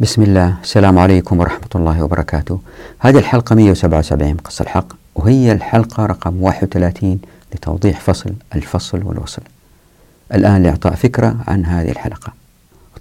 بسم الله. السلام عليكم ورحمة الله وبركاته. هذه الحلقة 177 من قصة الحق وهي الحلقة رقم 31 لتوضيح فصل الفصل والوصل. الآن لإعطاء فكرة عن هذه الحلقة.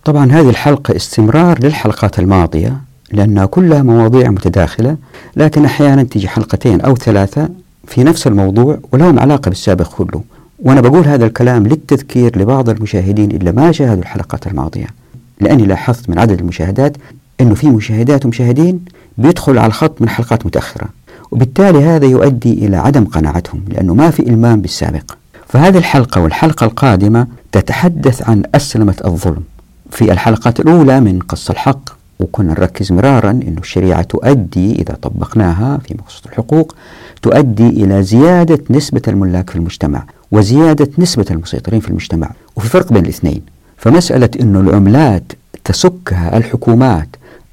طبعا هذه الحلقة استمرار للحلقات الماضية لأنها كلها مواضيع متداخلة لكن أحيانا تيجي حلقتين أو ثلاثة في نفس الموضوع ولهم علاقة بالسابق كله. وأنا بقول هذا الكلام للتذكير لبعض المشاهدين اللي ما شاهدوا الحلقات الماضية. لأني لاحظت من عدد المشاهدات أنه في مشاهدات ومشاهدين بيدخلوا على الخط من حلقات متأخرة وبالتالي هذا يؤدي إلى عدم قناعتهم لأنه ما في إلمام بالسابق. فهذه الحلقة والحلقة القادمة تتحدث عن أسلمة الظلم. في الحلقات الأولى من قص الحق وكنا نركز مرارا أن الشريعة تؤدي إذا طبقناها في مقصود الحقوق تؤدي إلى زيادة نسبة الملاك في المجتمع وزيادة نسبة المسيطرين في المجتمع وفي فرق بين الاثنين. فمسألة أن العملات تسكها الحكومات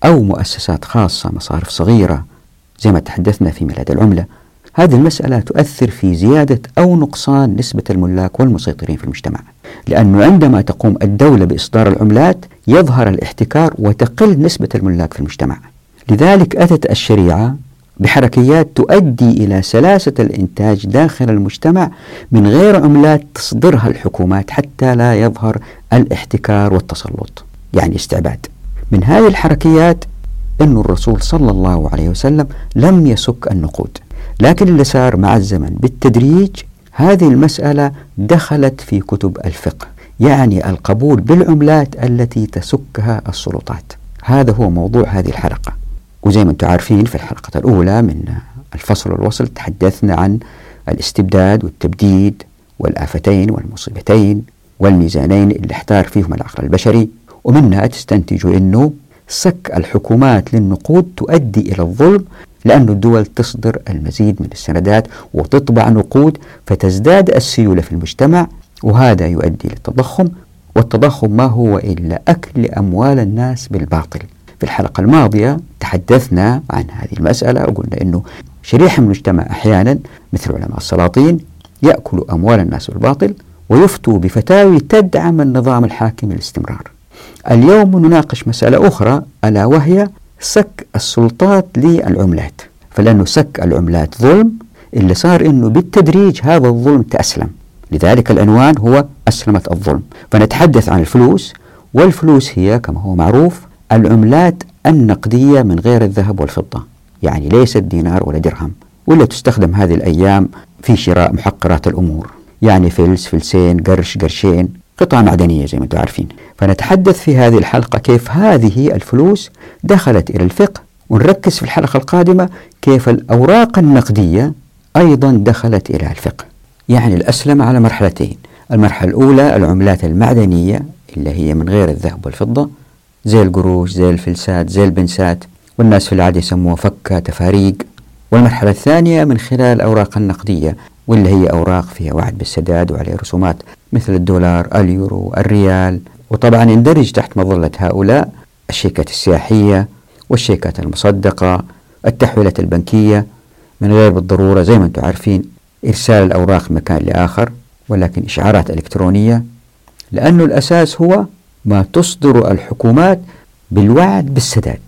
أو مؤسسات خاصة مصارف صغيرة زي ما تحدثنا في ميلاد العملة هذه المسألة تؤثر في زيادة أو نقصان نسبة الملاك والمسيطرين في المجتمع. لأنه عندما تقوم الدولة بإصدار العملات يظهر الاحتكار وتقل نسبة الملاك في المجتمع. لذلك أتت الشريعة بحركيات تؤدي إلى سلاسة الإنتاج داخل المجتمع من غير عملات تصدرها الحكومات حتى لا يظهر الاحتكار والتسلط يعني استعباد. من هذه الحركيات أن الرسول صلى الله عليه وسلم لم يسك النقود. لكن اللي صار مع الزمن بالتدريج هذه المسألة دخلت في كتب الفقه يعني القبول بالعملات التي تسكها السلطات. هذا هو موضوع هذه الحلقة. وزي ما أنتم عارفين في الحلقة الأولى من الفصل والوصل تحدثنا عن الاستبداد والتبديد والآفتين والمصيبتين. والميزانين اللي احتار فيهم العقل البشري ومنها تستنتج أنه سك الحكومات للنقود تؤدي إلى الظلم لأن الدول تصدر المزيد من السندات وتطبع نقود فتزداد السيولة في المجتمع وهذا يؤدي للتضخم والتضخم ما هو إلا أكل أموال الناس بالباطل. في الحلقة الماضية تحدثنا عن هذه المسألة وقلنا أنه شريحة من المجتمع أحيانا مثل علماء السلاطين يأكل أموال الناس بالباطل ويفتوا بفتاوي تدعم النظام الحاكم للاستمرار. اليوم نناقش مسألة أخرى ألا وهي سك السلطات للعملات. فلأنه سك العملات ظلم اللي صار أنه بالتدريج هذا الظلم تأسلم. لذلك العنوان هو أسلمة الظلم. فنتحدث عن الفلوس والفلوس هي كما هو معروف العملات النقدية من غير الذهب والفضة. يعني ليست دينار ولا درهم ولا تستخدم هذه الأيام في شراء محقرات الأمور. يعني فلس فلسين قرش قرشين قطعة معدنية زي ما أنتم عارفين. فنتحدث في هذه الحلقة كيف هذه الفلوس دخلت إلى الفقه ونركز في الحلقة القادمة كيف الأوراق النقدية أيضا دخلت إلى الفقه. يعني الأسلم على مرحلتين المرحلة الأولى العملات المعدنية اللي هي من غير الذهب والفضة زي القروش زي الفلسات زي البنسات والناس في العادة يسموها فكة تفاريق. والمرحلة الثانية من خلال الأوراق النقدية واللي هي أوراق فيها وعد بالسداد وعليه رسومات مثل الدولار اليورو الريال. وطبعا يندرج تحت مظلة هؤلاء الشيكات السياحية والشيكات المصدقة التحويلات البنكية من غير بالضرورة زي ما أنتم عارفين إرسال الأوراق من مكان لآخر ولكن إشعارات إلكترونية لأنه الأساس هو ما تصدر الحكومات بالوعد بالسداد.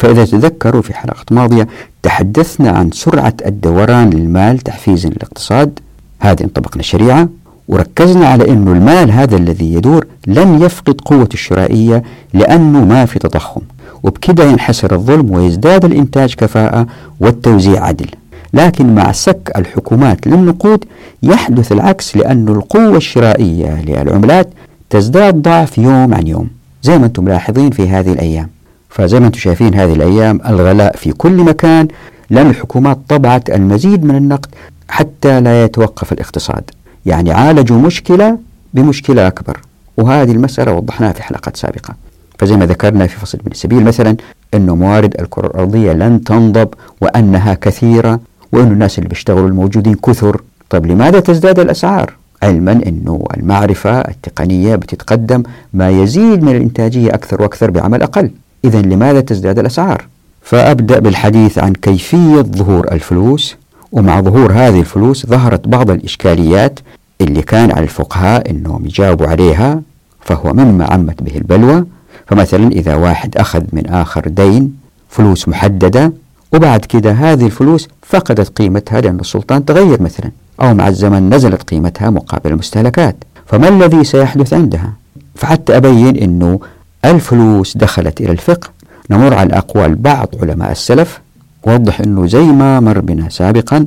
فإذا تذكروا في حلقة ماضية تحدثنا عن سرعة الدوران للمال تحفيزا للاقتصاد. هذه انطبقنا الشريعة وركزنا على أن المال هذا الذي يدور لن يفقد قوة الشرائية لأنه ما في تضخم. وبكده ينحسر الظلم ويزداد الإنتاج كفاءة والتوزيع عدل. لكن مع سك الحكومات للنقود يحدث العكس لأن القوة الشرائية للعملات تزداد ضعف يوم عن يوم. زي ما أنتم ملاحظين في هذه الأيام. فزي ما أنتم شايفين هذه الأيام الغلاء في كل مكان لأن الحكومات طبعت المزيد من النقد حتى لا يتوقف الاقتصاد. يعني عالجوا مشكلة بمشكلة أكبر وهذه المسألة وضحناها في حلقات سابقة. فزي ما ذكرنا في فصل ابن السبيل مثلا أنه موارد الكرة الأرضية لن تنضب وأنها كثيرة وأنه الناس اللي بيشتغلوا الموجودين كثر. طيب لماذا تزداد الأسعار؟ علما أنه المعرفة التقنية بتتقدم ما يزيد من الإنتاجية أكثر وأكثر بعمل أقل. إذا لماذا تزداد الأسعار؟ فأبدأ بالحديث عن كيفية ظهور الفلوس ومع ظهور هذه الفلوس ظهرت بعض الإشكاليات اللي كان على الفقهاء أنهم يجاوبوا عليها فهو مما عمت به البلوى. فمثلا إذا واحد أخذ من آخر دين فلوس محددة وبعد كده هذه الفلوس فقدت قيمتها لأن السلطان تغير مثلا أو مع الزمن نزلت قيمتها مقابل المستهلكات. فما الذي سيحدث عندها؟ فحتى أبين أنه الفلوس دخلت إلى الفقه. نمر على أقوال بعض علماء السلف. وضح أنه زي ما مر بنا سابقا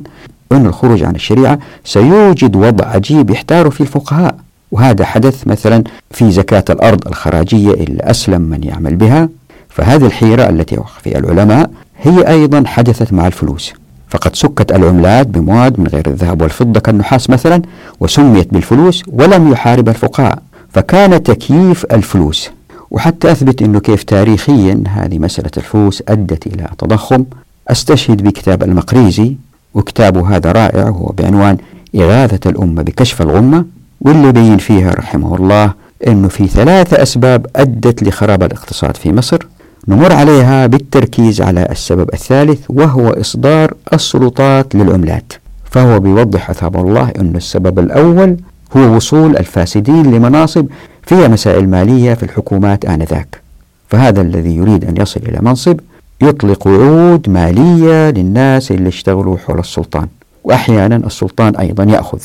أن الخروج عن الشريعة سيوجد وضع عجيب يحتار فيه الفقهاء. وهذا حدث مثلا في زكاة الأرض الخراجية اللي أسلم من يعمل بها. فهذه الحيرة التي وقع فيها العلماء هي أيضا حدثت مع الفلوس. فقد سكت العملات بمواد من غير الذهب والفضة كالنحاس مثلا وسميت بالفلوس ولم يحارب الفقهاء. فكان تكييف الفلوس وحتى أثبت أنه كيف تاريخيا هذه مسألة الفلوس أدت إلى تضخم. أستشهد بكتاب المقريزي وكتابه هذا رائع هو بعنوان إغاثة الأمة بكشف الغمة واللي بين فيها رحمه الله أنه في ثلاث أسباب أدت لخراب الاقتصاد في مصر. نمر عليها بالتركيز على السبب الثالث وهو إصدار السلطات للعملات فهو بيوضح أثاب الله أن السبب الأول هو وصول الفاسدين لمناصب فيها مسائل مالية في الحكومات آنذاك. فهذا الذي يريد أن يصل إلى منصب يطلق وعود مالية للناس اللي اشتغلوا حول السلطان. وأحيانا السلطان أيضا يأخذ.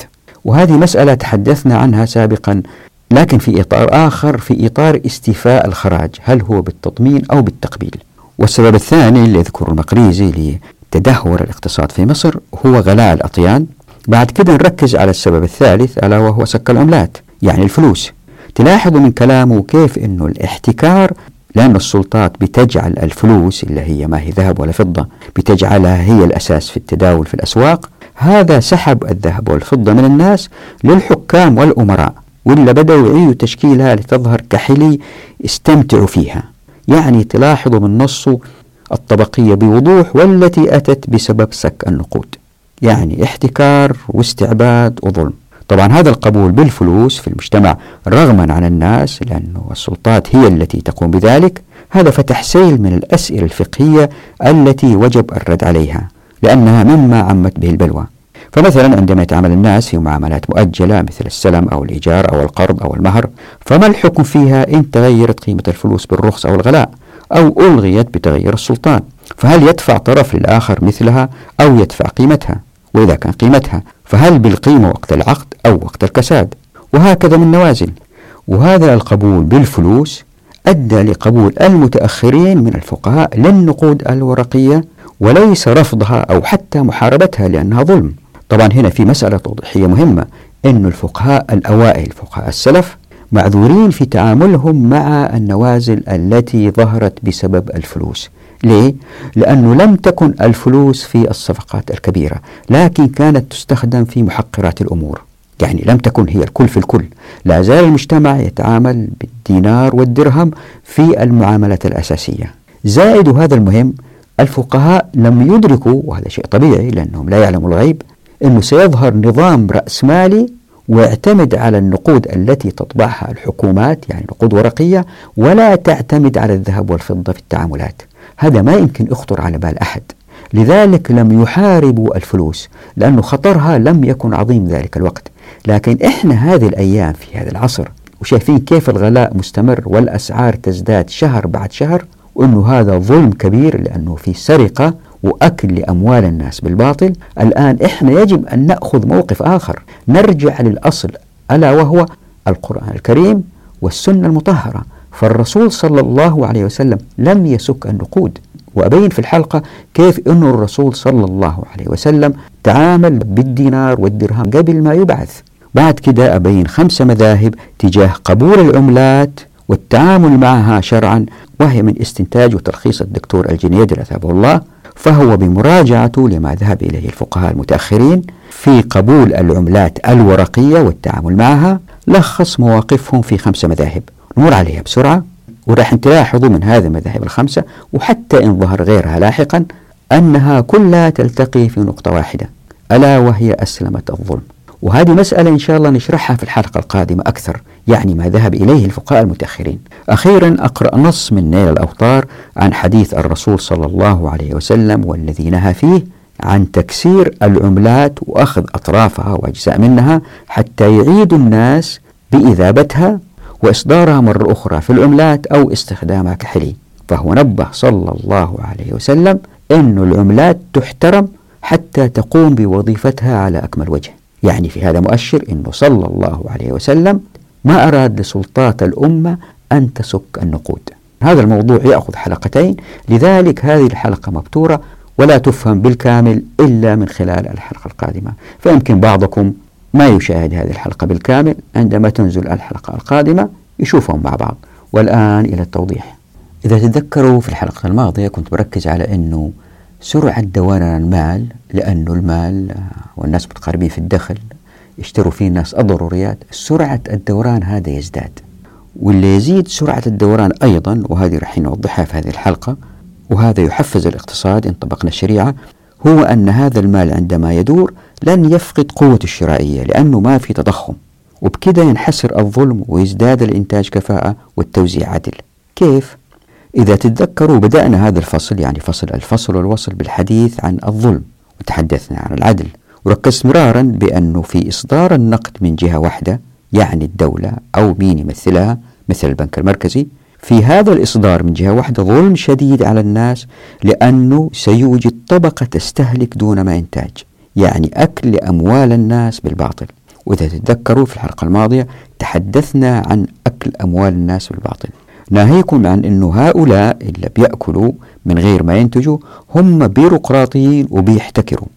وهذه مسألة تحدثنا عنها سابقا لكن في إطار آخر في إطار استيفاء الخراج هل هو بالتضمين أو بالتقبيل. والسبب الثاني اللي يذكر المقريزي لتدهور الاقتصاد في مصر هو غلاء الأطيان. بعد كده نركز على السبب الثالث ألا وهو سك العملات يعني الفلوس. تلاحظوا من كلامه كيف أنه الاحتكار لأن السلطات بتجعل الفلوس اللي هي ما هي ذهب ولا فضة بتجعلها هي الأساس في التداول في الأسواق. هذا سحب الذهب والفضة من الناس للحكام والأمراء ولا بدأوا يعيدوا تشكيلها لتظهر كحلي استمتعوا فيها. يعني تلاحظوا من نصه الطبقية بوضوح والتي أتت بسبب سك النقود. يعني احتكار واستعباد وظلم. طبعا هذا القبول بالفلوس في المجتمع رغما عن الناس لأنه السلطات هي التي تقوم بذلك. هذا فتح سيل من الأسئلة الفقهية التي وجب الرد عليها لأنها مما عمت به البلوى. فمثلا عندما يتعامل الناس في معاملات مؤجلة مثل السلم أو الإيجار أو القرض أو المهر فما الحكم فيها إن تغيرت قيمة الفلوس بالرخص أو الغلاء أو ألغيت بتغير السلطان؟ فهل يدفع طرف للآخر مثلها أو يدفع قيمتها؟ وإذا كان قيمتها فهل بالقيمة وقت العقد أو وقت الكساد؟ وهكذا من نوازل. وهذا القبول بالفلوس أدى لقبول المتأخرين من الفقهاء للنقود الورقية وليس رفضها أو حتى محاربتها لأنها ظلم. طبعا هنا في مسألة توضيحية مهمة أن الفقهاء الأوائل فقهاء السلف معذورين في تعاملهم مع النوازل التي ظهرت بسبب الفلوس. ليه؟ لأنه لم تكن الفلوس في الصفقات الكبيرة لكن كانت تستخدم في محقرات الأمور. يعني لم تكن هي الكل في الكل. لا زال المجتمع يتعامل بالدينار والدرهم في المعاملة الأساسية. زائد هذا المهم الفقهاء لم يدركوا وهذا شيء طبيعي لأنهم لا يعلموا الغيب أنه سيظهر نظام رأسمالي ويعتمد على النقود التي تطبعها الحكومات يعني نقود ورقية ولا تعتمد على الذهب والفضة في التعاملات. هذا ما يمكن يخطر على بال أحد. لذلك لم يحاربوا الفلوس لأن خطرها لم يكن عظيم ذلك الوقت. لكن إحنا هذه الأيام في هذا العصر وشايفين كيف الغلاء مستمر والأسعار تزداد شهر بعد شهر وأنه هذا ظلم كبير لأنه في سرقة وأكل لأموال الناس. بالباطل الآن إحنا يجب أن نأخذ موقف آخر. نرجع للأصل ألا وهو القرآن الكريم والسنة المطهرة. فالرسول صلى الله عليه وسلم لم يسك النقود. وأبين في الحلقة كيف أن الرسول صلى الله عليه وسلم تعامل بالدينار والدرهم قبل ما يبعث. بعد كده أبين خمس مذاهب تجاه قبول العملات والتعامل معها شرعا وهي من استنتاج وترخيص الدكتور الجنيدي رحمه الله فهو بمراجعته لما ذهب إليه الفقهاء المتأخرين في قبول العملات الورقية والتعامل معها. لخص مواقفهم في خمس مذاهب. نمر عليها بسرعة وراح تلاحظوا من هذه المذاهب الخمسة وحتى إن ظهر غيرها لاحقا أنها كلها تلتقي في نقطة واحدة ألا وهي أسلمة الظلم. وهذه مسألة إن شاء الله نشرحها في الحلقة القادمة أكثر يعني ما ذهب إليه الفقهاء المتأخرين. أخيرا أقرأ نص من نيل الأوطار عن حديث الرسول صلى الله عليه وسلم والذي نهى فيه عن تكسير العملات وأخذ أطرافها وأجزاء منها حتى يعيد الناس بإذابتها وإصدارها مرة أخرى في العملات أو استخدامها كحلي. فهو نبه صلى الله عليه وسلم أن العملات تحترم حتى تقوم بوظيفتها على أكمل وجه. يعني في هذا مؤشر أنه صلى الله عليه وسلم ما أراد لسلطات الأمة أن تسك النقود. هذا الموضوع يأخذ حلقتين لذلك هذه الحلقة مبتورة ولا تفهم بالكامل إلا من خلال الحلقة القادمة. فيمكن بعضكم ما يشاهد هذه الحلقة بالكامل عندما تنزل الحلقة القادمة يشوفهم مع بعض. والآن إلى التوضيح. إذا تتذكروا في الحلقة الماضية كنت بركز على أنه سرعة دوران المال لأنه المال والناس متقاربين في الدخل يشتروا فيه الناس الضروريات سرعة الدوران هذا يزداد. واللي يزيد سرعة الدوران أيضا وهذه رح نوضحها في هذه الحلقة وهذا يحفز الاقتصاد إن طبقنا الشريعة هو أن هذا المال عندما يدور لن يفقد قوة الشرائية لأنه ما في تضخم. وبكده ينحسر الظلم ويزداد الإنتاج كفاءة والتوزيع عدل. كيف؟ إذا تتذكروا بدأنا هذا الفصل يعني فصل الفصل والوصل بالحديث عن الظلم وتحدثنا عن العدل. وركزت مرارا بأنه في إصدار النقد من جهة واحدة يعني الدولة أو مين يمثلها مثل البنك المركزي في هذا الإصدار من جهة واحدة ظلم شديد على الناس لأنه سيوجد طبقة تستهلك دون ما إنتاج يعني أكل لأموال الناس بالباطل. وإذا تتذكروا في الحلقة الماضية تحدثنا عن أكل أموال الناس بالباطل. ناهيكم عن أنه هؤلاء اللي بيأكلوا من غير ما ينتجوا هم بيروقراطيين وبيحتكروا.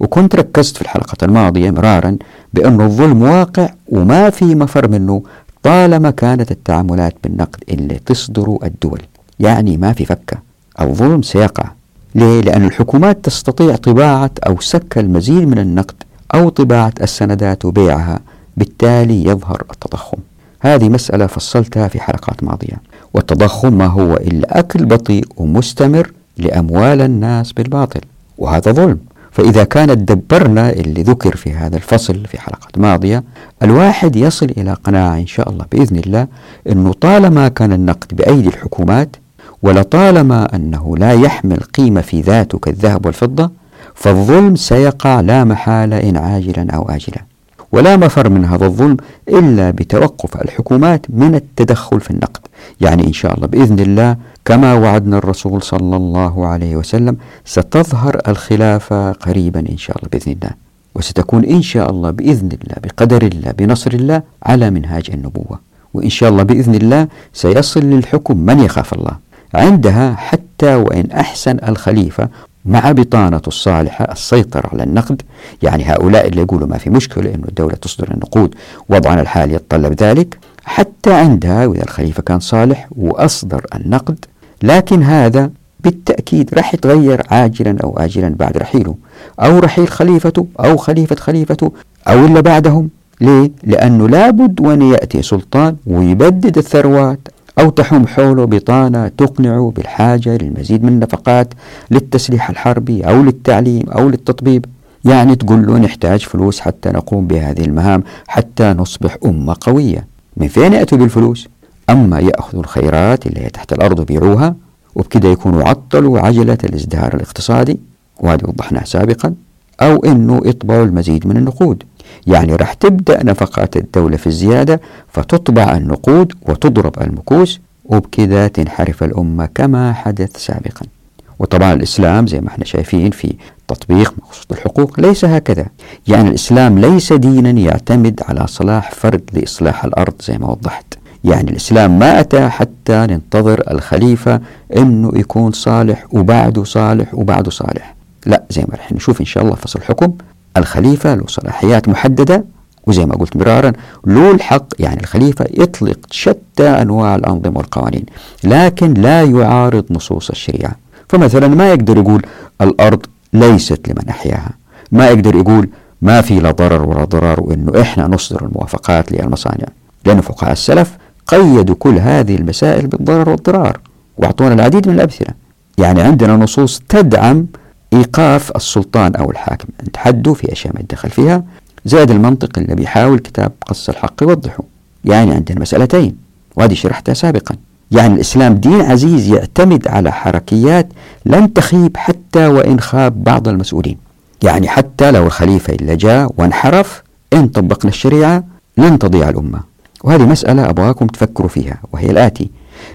وكنت ركزت في الحلقة الماضية مرارا بأن الظلم واقع وما في مفر منه طالما كانت التعاملات بالنقد اللي تصدر الدول. يعني ما في فكة. الظلم سيقع. ليه؟ لأن الحكومات تستطيع طباعة أو سك المزيد من النقد أو طباعة السندات وبيعها بالتالي يظهر التضخم. هذه مسألة فصلتها في حلقات ماضية. والتضخم ما هو إلا أكل بطيء ومستمر لأموال الناس بالباطل وهذا ظلم. فإذا كانت دبرنا اللي ذكر في هذا الفصل في حلقة ماضية الواحد يصل إلى قناعة إن شاء الله بإذن الله أنه طالما كان النقد بأيدي الحكومات ولطالما أنه لا يحمل قيمة في ذاته كالذهب والفضة فالظلم سيقع لا محالة إن عاجلا أو آجلا. ولا مفر من هذا الظلم إلا بتوقف الحكومات من التدخل في النقد. يعني إن شاء الله بإذن الله كما وعدنا الرسول صلى الله عليه وسلم ستظهر الخلافة قريبا إن شاء الله بإذن الله. وستكون إن شاء الله بإذن الله بقدر الله بنصر الله على منهاج النبوة. وإن شاء الله بإذن الله سيصل للحكم من يخاف الله. عندها حتى وإن أحسن الخليفة مع بطانة الصالحة السيطرة على النقد. يعني هؤلاء اللي يقولوا ما في مشكلة أن الدولة تصدر النقود وضعنا الحالي يتطلب ذلك. حتى عندها وإذا الخليفة كان صالح وأصدر النقد لكن هذا بالتأكيد راح يتغير عاجلا أو آجلا بعد رحيله. أو رحيل خليفته أو خليفة خليفته أو إلا بعدهم. ليه؟ لأنه لابد وأن يأتي سلطان ويبدد الثروات أو تحوم حوله بطانة تقنعه بالحاجة للمزيد من النفقات للتسليح الحربي أو للتعليم أو للتطبيب. يعني تقول له نحتاج فلوس حتى نقوم بهذه المهام حتى نصبح أمة قوية. من فين يأتوا بالفلوس؟ أما يأخذوا الخيرات اللي هي تحت الأرض ويبيعوها وبكده يكونوا عطلوا عجلة الازدهار الاقتصادي. وهذه وضحناها سابقا. أو أنه يطبعوا المزيد من النقود. يعني راح تبدأ نفقات الدولة في الزيادة فتطبع النقود وتضرب المكوس وبكذا تنحرف الأمة كما حدث سابقا. وطبعا الإسلام زي ما إحنا شايفين في تطبيق مقصود الحقوق ليس هكذا. يعني الإسلام ليس دينا يعتمد على صلاح فرد لإصلاح الأرض زي ما وضحت. يعني الإسلام ما أتى حتى ننتظر الخليفة أنه يكون صالح وبعده صالح وبعده صالح. لا زي ما رح نشوف إن شاء الله فصل الحكم الخليفة له صلاحيات محددة وزي ما قلت مرارا له الحق يعني الخليفة يطلق شتى أنواع الأنظمة والقوانين لكن لا يعارض نصوص الشريعة. فمثلا ما يقدر يقول الأرض ليست لمن أحياها. ما يقدر يقول ما في لا ضرر ولا ضرار وأنه إحنا نصدر الموافقات للمصانع. لأن فقهاء السلف قيدوا كل هذه المسائل بالضرر والضرار وأعطونا العديد من الأمثلة. يعني عندنا نصوص تدعم إيقاف السلطان أو الحاكم. عند حده في أشياء ما يدخل فيها. زاد المنطق اللي بيحاول كتاب قص الحق يوضحه. يعني عندنا مسألتين وهذه شرحتها سابقا. يعني الإسلام دين عزيز يعتمد على حركيات لن تخيب حتى وإن خاب بعض المسؤولين. يعني حتى لو الخليفة اللي جاء وانحرف إن طبقنا الشريعة لن تضيع الأمة. وهذه مسألة أبغاكم تفكروا فيها وهي الآتي.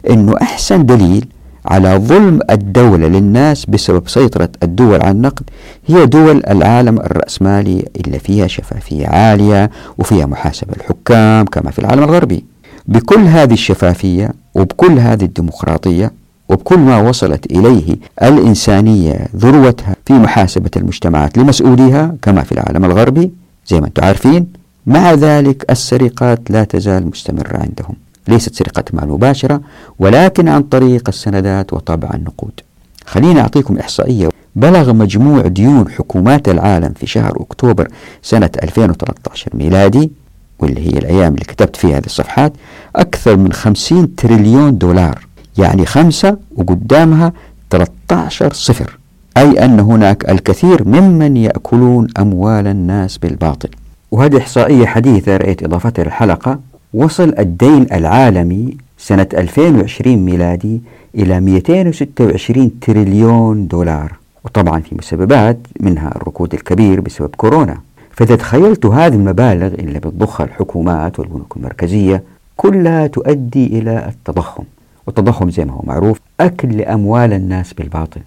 أنه أحسن دليل على ظلم الدولة للناس بسبب سيطرة الدول على النقد هي دول العالم الرأسمالي اللي فيها شفافية عالية وفيها محاسبة الحكام كما في العالم الغربي. بكل هذه الشفافية وبكل هذه الديمقراطية وبكل ما وصلت إليه الإنسانية ذروتها في محاسبة المجتمعات لمسؤوليها كما في العالم الغربي زي ما أنتم عارفين مع ذلك السرقات لا تزال مستمرة عندهم. ليست سرقة مال مباشرة ولكن عن طريق السندات وطبع النقود. خليني أعطيكم إحصائية. بلغ مجموع ديون حكومات العالم في شهر أكتوبر سنة 2013 ميلادي واللي هي الأيام اللي كتبت فيها هذه الصفحات أكثر من 50 تريليون دولار يعني خمسة وقدامها 13 صفر أي أن هناك الكثير ممن يأكلون أموال الناس بالباطل. وهذه إحصائية حديثة رأيت إضافتها للحلقة. وصل الدين العالمي سنة 2020 ميلادي إلى 226 تريليون دولار. وطبعا في مسببات منها الركود الكبير بسبب كورونا. فإذا تخيلت هذه المبالغ اللي بتضخها الحكومات والبنوك المركزية كلها تؤدي إلى التضخم. والتضخم زي ما هو معروف أكل لأموال الناس بالباطل.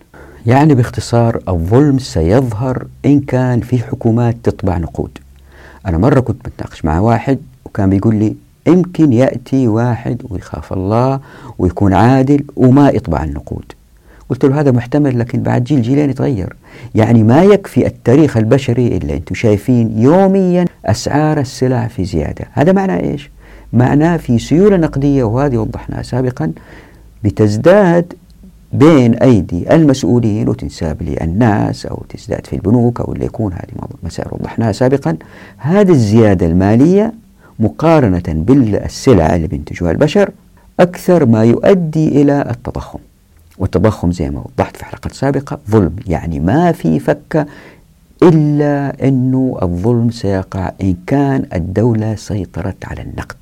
يعني باختصار الظلم سيظهر إن كان في حكومات تطبع نقود. أنا مرة كنت بتناقش مع واحد وكان بيقول لي يمكن يأتي واحد ويخاف الله ويكون عادل وما يطبع النقود. قلت له هذا محتمل لكن بعد جيل جيلين يتغير. يعني ما يكفي التاريخ البشري اللي أنتم شايفين يوميا أسعار السلع في زيادة. هذا معناه إيش؟ معناه في سيولة نقدية وهذه وضحناها سابقا بتزداد بين أيدي المسؤولين وتنساب للناس أو تزداد في البنوك أو اللي يكون هذه مسائل وضحناها سابقا. هذه الزيادة المالية مقارنة بالسلع اللي بينتجها البشر أكثر ما يؤدي إلى التضخم. والتضخم زي ما وضحت في حلقة سابقة ظلم. يعني ما في فكة إلا أنه الظلم سيقع إن كان الدولة سيطرت على النقد.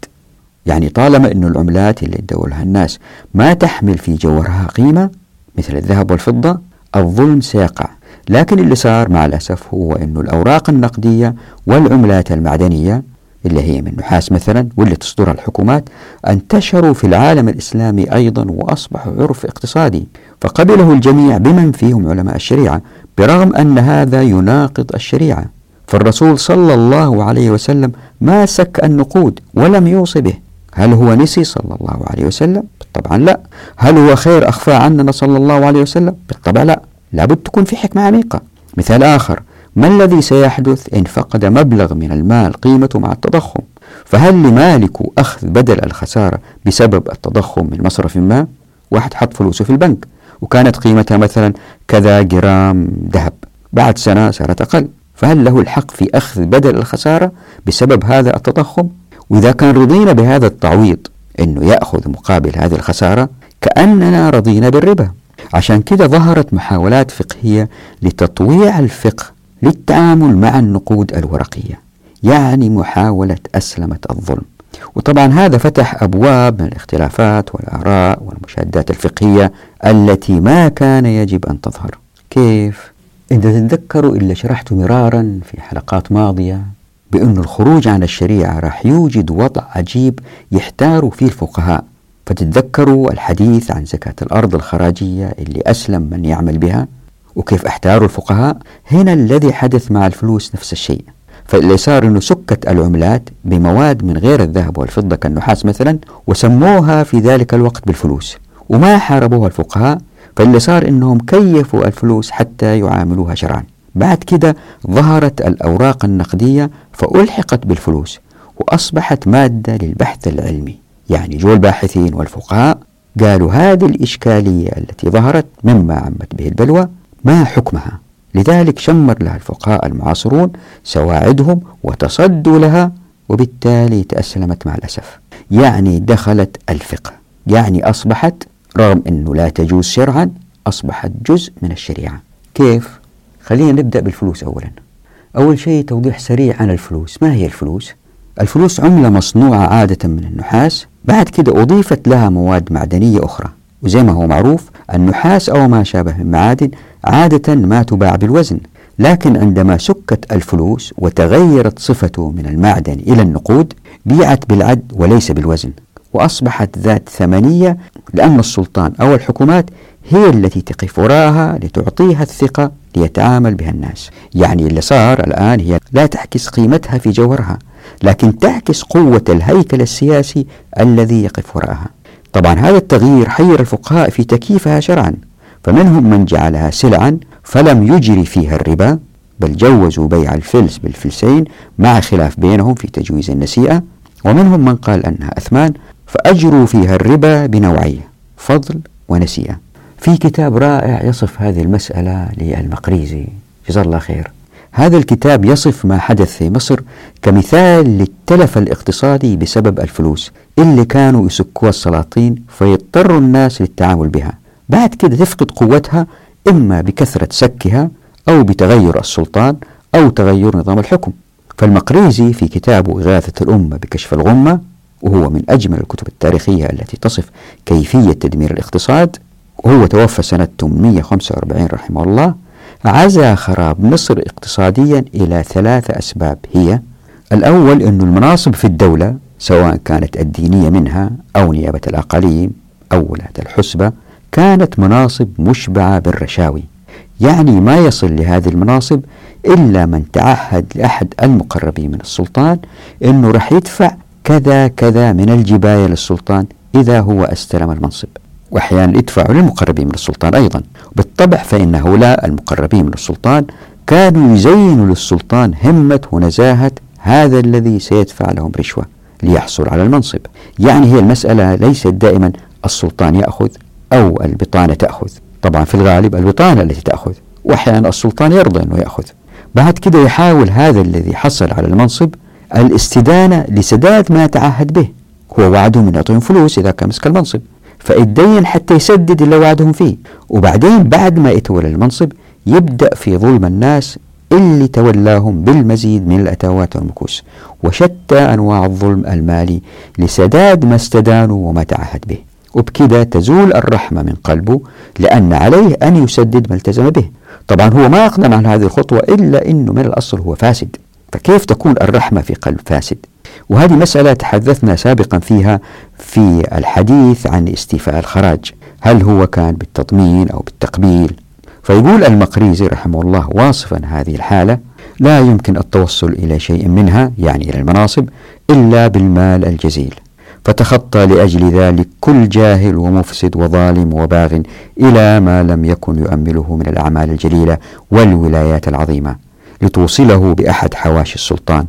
يعني طالما أن العملات اللي يدولها الناس ما تحمل في جوهرها قيمة مثل الذهب والفضة الظلم سيقع. لكن اللي صار مع الأسف هو أن الأوراق النقدية والعملات المعدنية اللي هي من نحاس مثلا واللي تصدرها الحكومات انتشروا في العالم الإسلامي أيضا وأصبحوا عرف اقتصادي. فقبله الجميع بمن فيهم علماء الشريعة برغم أن هذا يناقض الشريعة. فالرسول صلى الله عليه وسلم ما سك النقود ولم يوصي به. هل هو نسي صلى الله عليه وسلم؟ طبعا لا. هل هو خير أخفى عننا صلى الله عليه وسلم؟ بالطبع لا. لابد تكون في حكمة عميقة. مثال آخر. ما الذي سيحدث إن فقد مبلغ من المال قيمته مع التضخم؟ فهل لمالك أخذ بدل الخسارة بسبب التضخم من مصرف ما؟ واحد حط فلوسه في البنك وكانت قيمتها مثلا كذا جرام ذهب بعد سنة صارت أقل. فهل له الحق في أخذ بدل الخسارة بسبب هذا التضخم؟ وإذا كان رضينا بهذا التعويض أنه يأخذ مقابل هذه الخسارة كأننا رضينا بالربا. عشان كده ظهرت محاولات فقهية لتطويع الفقه للتعامل مع النقود الورقية يعني محاولة أسلمة الظلم. وطبعا هذا فتح أبواب من الاختلافات والآراء والمشاهدات الفقهية التي ما كان يجب أن تظهر. كيف؟ إذا تتذكروا اللي شرحته مرارا في حلقات ماضية بأن الخروج عن الشريعة راح يوجد وضع عجيب يحتار فيه الفقهاء. فتتذكروا الحديث عن زكاة الأرض الخراجية اللي أسلم من يعمل بها؟ وكيف أحتاروا الفقهاء هنا الذي حدث مع الفلوس نفس الشيء. فاللي صار إنه سكت العملات بمواد من غير الذهب والفضة كالنحاس مثلا وسموها في ذلك الوقت بالفلوس. وما حاربوها الفقهاء فاللي صار إنهم كيفوا الفلوس حتى يعاملوها شرعا. بعد كده ظهرت الأوراق النقدية فألحقت بالفلوس وأصبحت مادة للبحث العلمي. يعني جو الباحثين والفقهاء قالوا هذه الإشكالية التي ظهرت مما عمت به البلوى ما حكمها؟ لذلك شمر لها الفقهاء المعاصرون سواعدهم وتصدوا لها وبالتالي تأسلمت مع الأسف. يعني دخلت الفقه يعني أصبحت رغم أنه لا تجوز شرعا أصبحت جزء من الشريعة. كيف؟ خلينا نبدأ بالفلوس أولا. أول شيء توضيح سريع عن الفلوس. ما هي الفلوس؟ الفلوس عملة مصنوعة عادة من النحاس. بعد كده أضيفت لها مواد معدنية أخرى. وزي ما هو معروف النحاس أو ما شابه من معادن عادة ما تباع بالوزن لكن عندما سكت الفلوس وتغيرت صفته من المعدن إلى النقود بيعت بالعد وليس بالوزن وأصبحت ذات ثمنية لأن السلطان أو الحكومات هي التي تقف وراءها لتعطيها الثقة ليتعامل بها الناس. يعني اللي صار الآن هي لا تعكس قيمتها في جوهرها لكن تعكس قوة الهيكل السياسي الذي يقف وراءها. طبعا هذا التغيير حير الفقهاء في تكييفها شرعا فمنهم من جعلها سلعا فلم يجري فيها الربا بل جوزوا بيع الفلس بالفلسين مع خلاف بينهم في تجويز النسيئة ومنهم من قال أنها أثمان فأجروا فيها الربا بنوعين فضل ونسيئة. في كتاب رائع يصف هذه المسألة للمقريزي. جزاه الله خير. هذا الكتاب يصف ما حدث في مصر كمثال للتلف الاقتصادي بسبب الفلوس اللي كانوا يسكوها السلاطين فيضطر الناس للتعامل بها. بعد كده تفقد قوتها إما بكثرة سكها أو بتغير السلطان أو تغير نظام الحكم. فالمقريزي في كتابه إغاثة الأمة بكشف الغمة وهو من أجمل الكتب التاريخية التي تصف كيفية تدمير الاقتصاد وهو توفى سنة 845 رحمه الله عزا خراب مصر اقتصاديا إلى ثلاث أسباب. هي الأول أن المناصب في الدولة سواء كانت الدينية منها أو نيابة الأقاليم أو ولاة الحسبة كانت مناصب مشبعة بالرشاوي. يعني ما يصل لهذه المناصب إلا من تعهد لأحد المقربين من السلطان أنه رح يدفع كذا كذا من الجباية للسلطان إذا هو استلم المنصب. وأحيانا يدفعوا للمقربين من السلطان أيضا. بالطبع فإن هؤلاء المقربين من السلطان كانوا يزينوا للسلطان همة ونزاهة هذا الذي سيدفع لهم رشوة ليحصل على المنصب. يعني هي المسألة ليست دائما السلطان يأخذ أو البطانة تأخذ. طبعا في الغالب البطانة التي تأخذ وأحيانا السلطان يرضى أنه يأخذ. بعد كده يحاول هذا الذي حصل على المنصب الاستدانة لسداد ما تعهد به. هو وعده من يعطيهم فلوس إذا كان مسك المنصب. فيتدين حتى يسدد اللي وعدهم فيه. وبعدين بعد ما يتولى المنصب يبدأ في ظلم الناس اللي تولاهم بالمزيد من الأتاوات والمكوس وشتى أنواع الظلم المالي لسداد ما استدانوا وما تعهد به. وبكذا تزول الرحمة من قلبه لأن عليه أن يسدد ما التزم به. طبعا هو ما أقدم على هذه الخطوة إلا أنه من الأصل هو فاسد. فكيف تكون الرحمة في قلب فاسد؟ وهذه مسألة تحدثنا سابقا فيها في الحديث عن استيفاء الخراج. هل هو كان بالتضمين أو بالتقبيل؟ فيقول المقريزي رحمه الله واصفا هذه الحالة لا يمكن التوصل إلى شيء منها يعني إلى المناصب إلا بالمال الجزيل. فتخطى لأجل ذلك كل جاهل ومفسد وظالم وباغ إلى ما لم يكن يؤمله من الأعمال الجليلة والولايات العظيمة لتوصله بأحد حواشي السلطان.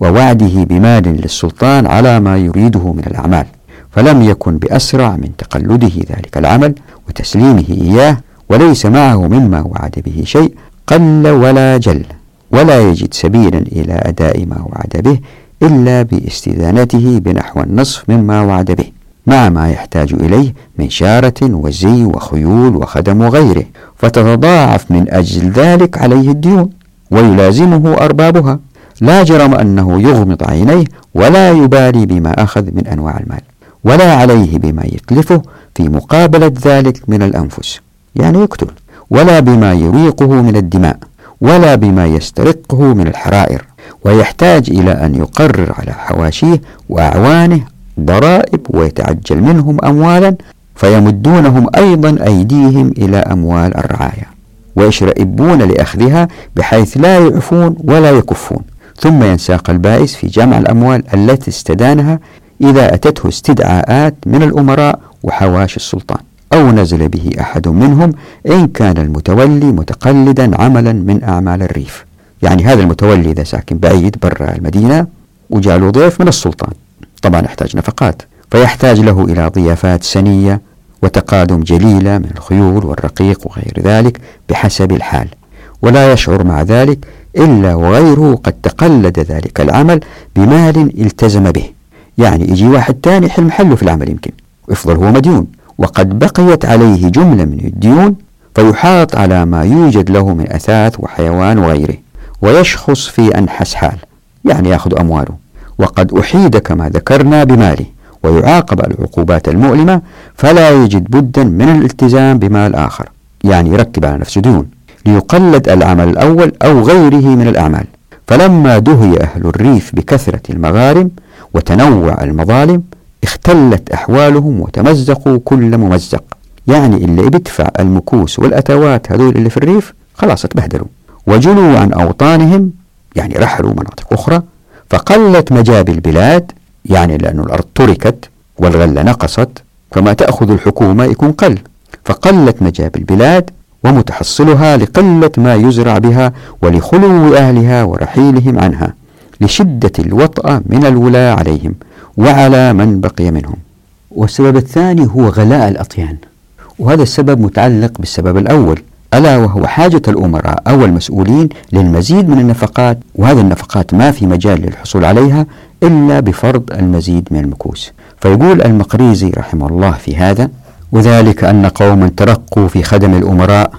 ووعده بمال للسلطان على ما يريده من الأعمال فلم يكن بأسرع من تقلده ذلك العمل وتسليمه إياه وليس معه مما وعد به شيء قل ولا جل ولا يجد سبيلا إلى أداء ما وعد به إلا باستدانته بنحو النصف مما وعد به مع ما يحتاج إليه من شارة وزي وخيول وخدم وغيره فتتضاعف من أجل ذلك عليه الديون ويلازمه أربابها. لا جرم أنه يغمض عينيه ولا يبالي بما أخذ من أنواع المال ولا عليه بما يتلفه في مقابلة ذلك من الأنفس يعني يقتل ولا بما يريقه من الدماء ولا بما يسترقه من الحرائر ويحتاج إلى أن يقرر على حواشيه وأعوانه ضرائب ويتعجل منهم أموالا فيمدونهم أيضا أيديهم إلى أموال الرعاية ويشرئبون لأخذها بحيث لا يعفون ولا يكفون. ثم ينساق البائس في جمع الأموال التي استدانها إذا أتته استدعاءات من الأمراء وحواشي السلطان أو نزل به أحد منهم إن كان المتولي متقلدا عملا من أعمال الريف. يعني هذا المتولي إذا ساكن بعيد برا المدينة وجاء ضيف من السلطان. طبعا يحتاج نفقات فيحتاج له إلى ضيافات سنية وتقادم جليلة من الخيول والرقيق وغير ذلك بحسب الحال. ولا يشعر مع ذلك إلا وغيره قد تقلد ذلك العمل بمال التزم به. يعني يجي واحد تاني يحل محله في العمل يمكن ويفضل هو مديون وقد بقيت عليه جملة من الديون فيحاط على ما يوجد له من أثاث وحيوان وغيره ويشخص في أنحس حال يعني يأخذ أمواله. وقد أحيد كما ذكرنا بماله ويعاقب العقوبات المؤلمة فلا يجد بدا من الالتزام بمال آخر يعني يركب على نفسه ديون. ليقلد العمل الأول أو غيره من الأعمال. فلما دهي أهل الريف بكثرة المغارم وتنوع المظالم اختلت أحوالهم وتمزقوا كل ممزق. يعني اللي بيدفع المكوس والأتوات هذول اللي في الريف خلاص اتبهدلوا وجلوا عن أوطانهم يعني رحلوا مناطق أخرى فقلت مجاب البلاد يعني لأن الأرض تركت والغلة نقصت فما تأخذ الحكومة يكون قل. فقلت مجاب البلاد ومتحصلها لقلة ما يزرع بها ولخلو أهلها ورحيلهم عنها لشدة الوطأة من الولاة عليهم وعلى من بقي منهم. والسبب الثاني هو غلاء الأطيان وهذا السبب متعلق بالسبب الأول ألا وهو حاجة الأمراء أو المسؤولين للمزيد من النفقات وهذه النفقات ما في مجال للحصول عليها إلا بفرض المزيد من المكوس. فيقول المقريزي رحمه الله في هذا وذلك أن قوما ترقوا في خدم الأمراء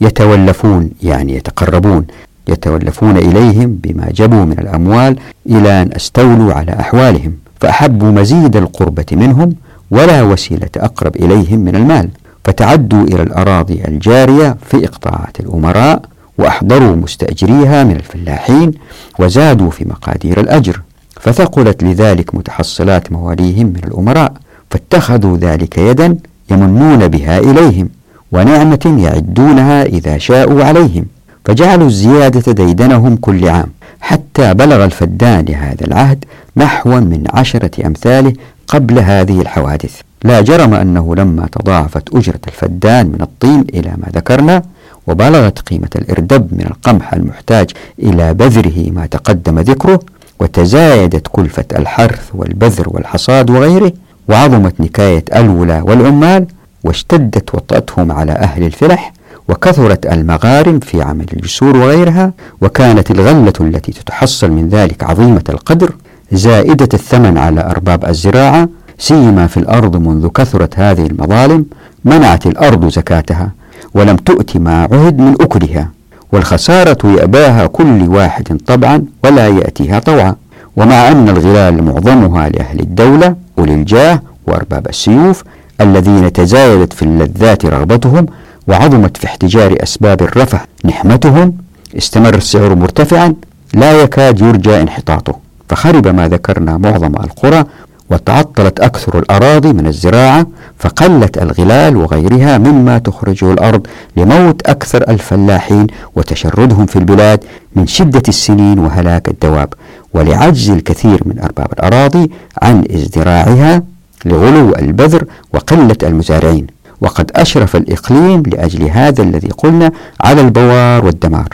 يتولفون يعني يتقربون يتولفون إليهم بما جبوا من الأموال إلى أن أستولوا على أحوالهم فأحبوا مزيد القربة منهم ولا وسيلة أقرب إليهم من المال فتعدوا إلى الأراضي الجارية في إقطاعات الأمراء وأحضروا مستأجريها من الفلاحين وزادوا في مقادير الأجر فثقلت لذلك متحصلات مواليهم من الأمراء فاتخذوا ذلك يدا يمنون بها إليهم ونعمة يعدونها إذا شاءوا عليهم فجعلوا الزيادة ديدنهم كل عام. حتى بلغ الفدان لهذا العهد نحو من عشرة أمثاله قبل هذه الحوادث. لا جرم أنه لما تضاعفت أجرة الفدان من الطين إلى ما ذكرنا وبلغت قيمة الإردب من القمح المحتاج إلى بذره ما تقدم ذكره وتزايدت كلفة الحرث والبذر والحصاد وغيره وعظمت نكاية الولا والعمال واشتدت وطأتهم على أهل الفلح وكثرت المغارم في عمل الجسور وغيرها وكانت الغلة التي تتحصل من ذلك عظيمة القدر زائدة الثمن على أرباب الزراعة سيما في الأرض منذ كثرت هذه المظالم منعت الأرض زكاتها ولم تؤت ما عهد من أكلها والخسارة يأباها كل واحد طبعا ولا يأتيها طوعا ومع أن الغلال معظمها لأهل الدولة أولي الجاه وأرباب السيوف الذين تزايدت في اللذات رغبتهم وعظمت في احتجار أسباب الرفع نحمتهم استمر السعر مرتفعا لا يكاد يرجى انحطاطه. فخرب ما ذكرنا معظم القرى وتعطلت أكثر الأراضي من الزراعة فقلت الغلال وغيرها مما تخرجه الأرض لموت أكثر الفلاحين وتشردهم في البلاد من شدة السنين وهلاك الدواب. ولعجز الكثير من أرباب الأراضي عن ازدراعها لغلو البذر وقلة المزارعين. وقد أشرف الإقليم لأجل هذا الذي قلنا على البوار والدمار.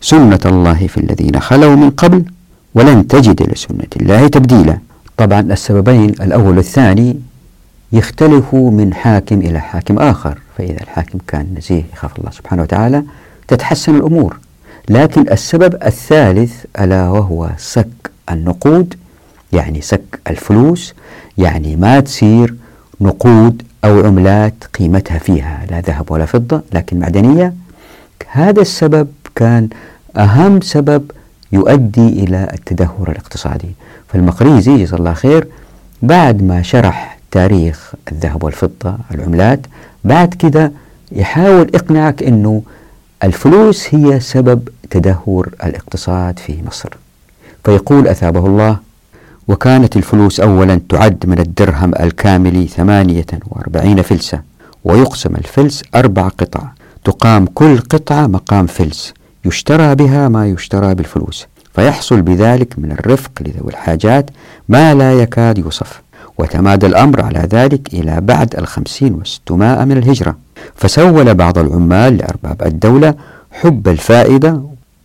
سنة الله في الذين خلوا من قبل ولن تجد لسنة الله تبديلا. طبعا السببين الأول والثاني يختلفوا من حاكم إلى حاكم آخر. فإذا الحاكم كان نزيه يخاف الله سبحانه وتعالى تتحسن الأمور. لكن السبب الثالث ألا وهو سك النقود يعني سك الفلوس يعني ما تصير نقود أو عملات قيمتها فيها لا ذهب ولا فضة لكن معدنية. هذا السبب كان أهم سبب يؤدي إلى التدهور الاقتصادي. فالمقريزي جزاه الله خير بعد ما شرح تاريخ الذهب والفضة العملات بعد كده يحاول إقنعك أنه الفلوس هي سبب تدهور الاقتصاد في مصر. فيقول أثابه الله وكانت الفلوس أولا تعد من الدرهم الكامل ثمانية وأربعين فلسة ويقسم الفلس أربع قطع. تقام كل قطعة مقام فلس يشترى بها ما يشترى بالفلوس. فيحصل بذلك من الرفق لذوي الحاجات ما لا يكاد يوصف. وتمادى الأمر على ذلك إلى بعد الخمسين وستمائة من الهجرة. فسول بعض العمال لأرباب الدولة حب الفائدة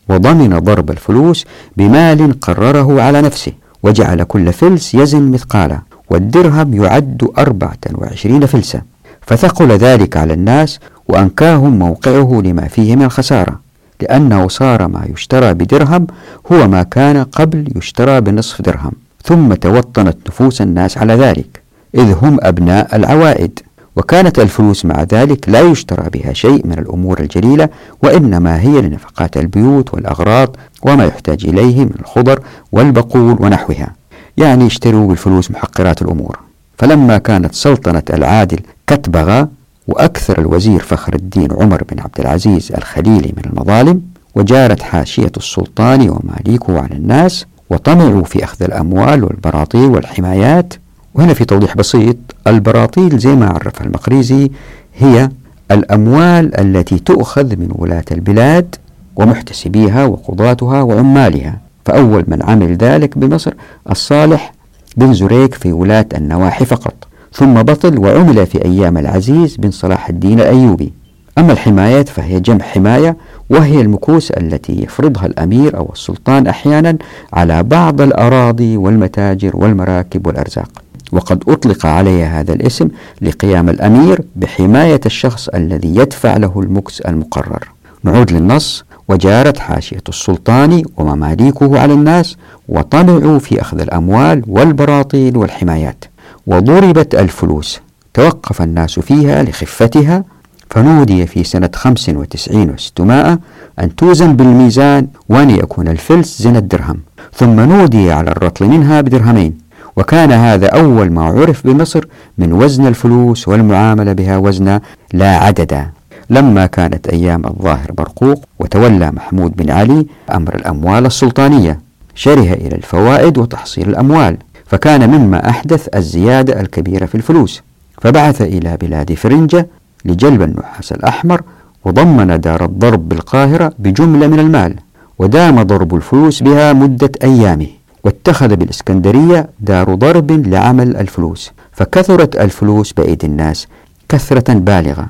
وضمن ضرب الفلوس بمال قرره على نفسه وجعل كل فلس يزن مثقاله والدرهم يعد أربعة وعشرين فلسة فثقل ذلك على الناس وأنكاهم موقعه لما فيه من الخسارة لأنه صار ما يشترى بدرهم هو ما كان قبل يشترى بنصف درهم. ثم توطنت نفوس الناس على ذلك إذ هم أبناء العوائد. وكانت الفلوس مع ذلك لا يشترى بها شيء من الأمور الجليلة وإنما هي لنفقات البيوت والأغراض وما يحتاج إليه من الخضر والبقول ونحوها. يعني يشتروا بالفلوس محقرات الأمور. فلما كانت سلطنة العادل كتبغى وأكثر الوزير فخر الدين عمر بن عبد العزيز الخليلي من المظالم وجارت حاشية السلطان وماليكه على الناس وطمعوا في أخذ الأموال والبراطيل والحمايات. وهنا في توضيح بسيط البراطيل زي ما عرفها المقريزي هي الأموال التي تؤخذ من ولاة البلاد ومحتسبيها وقضاتها وعمالها. فأول من عمل ذلك بمصر الصالح بن زريك في ولاة النواحي فقط. ثم بطل وعمل في أيام العزيز بن صلاح الدين الأيوبي. أما الحمايات فهي جمع حماية وهي المكوس التي يفرضها الأمير أو السلطان أحيانا على بعض الأراضي والمتاجر والمراكب والأرزاق. وقد أطلق عليها هذا الاسم لقيام الأمير بحماية الشخص الذي يدفع له المكس المقرر. نعود للنص. وجارت حاشية السلطان ومماليكه على الناس وطمعوا في أخذ الأموال والبراطيل والحمايات. وضربت الفلوس. توقف الناس فيها لخفتها. فنودي في سنة خمس وتسعين وستمائة أن توزن بالميزان وأن يكون الفلس زن الدرهم. ثم نودي على الرطل منها بدرهمين وكان هذا أول ما عرف بمصر من وزن الفلوس والمعاملة بها وزنا لا عددا لما كانت أيام الظاهر برقوق وتولى محمود بن علي أمر الأموال السلطانية شره إلى الفوائد وتحصيل الأموال فكان مما أحدث الزيادة الكبيرة في الفلوس. فبعث إلى بلاد فرنجة لجلب النحاس الأحمر وضمن دار الضرب بالقاهرة بجملة من المال ودام ضرب الفلوس بها مدة أيامه واتخذ بالإسكندرية دار ضرب لعمل الفلوس فكثرت الفلوس بأيدي الناس كثرة بالغة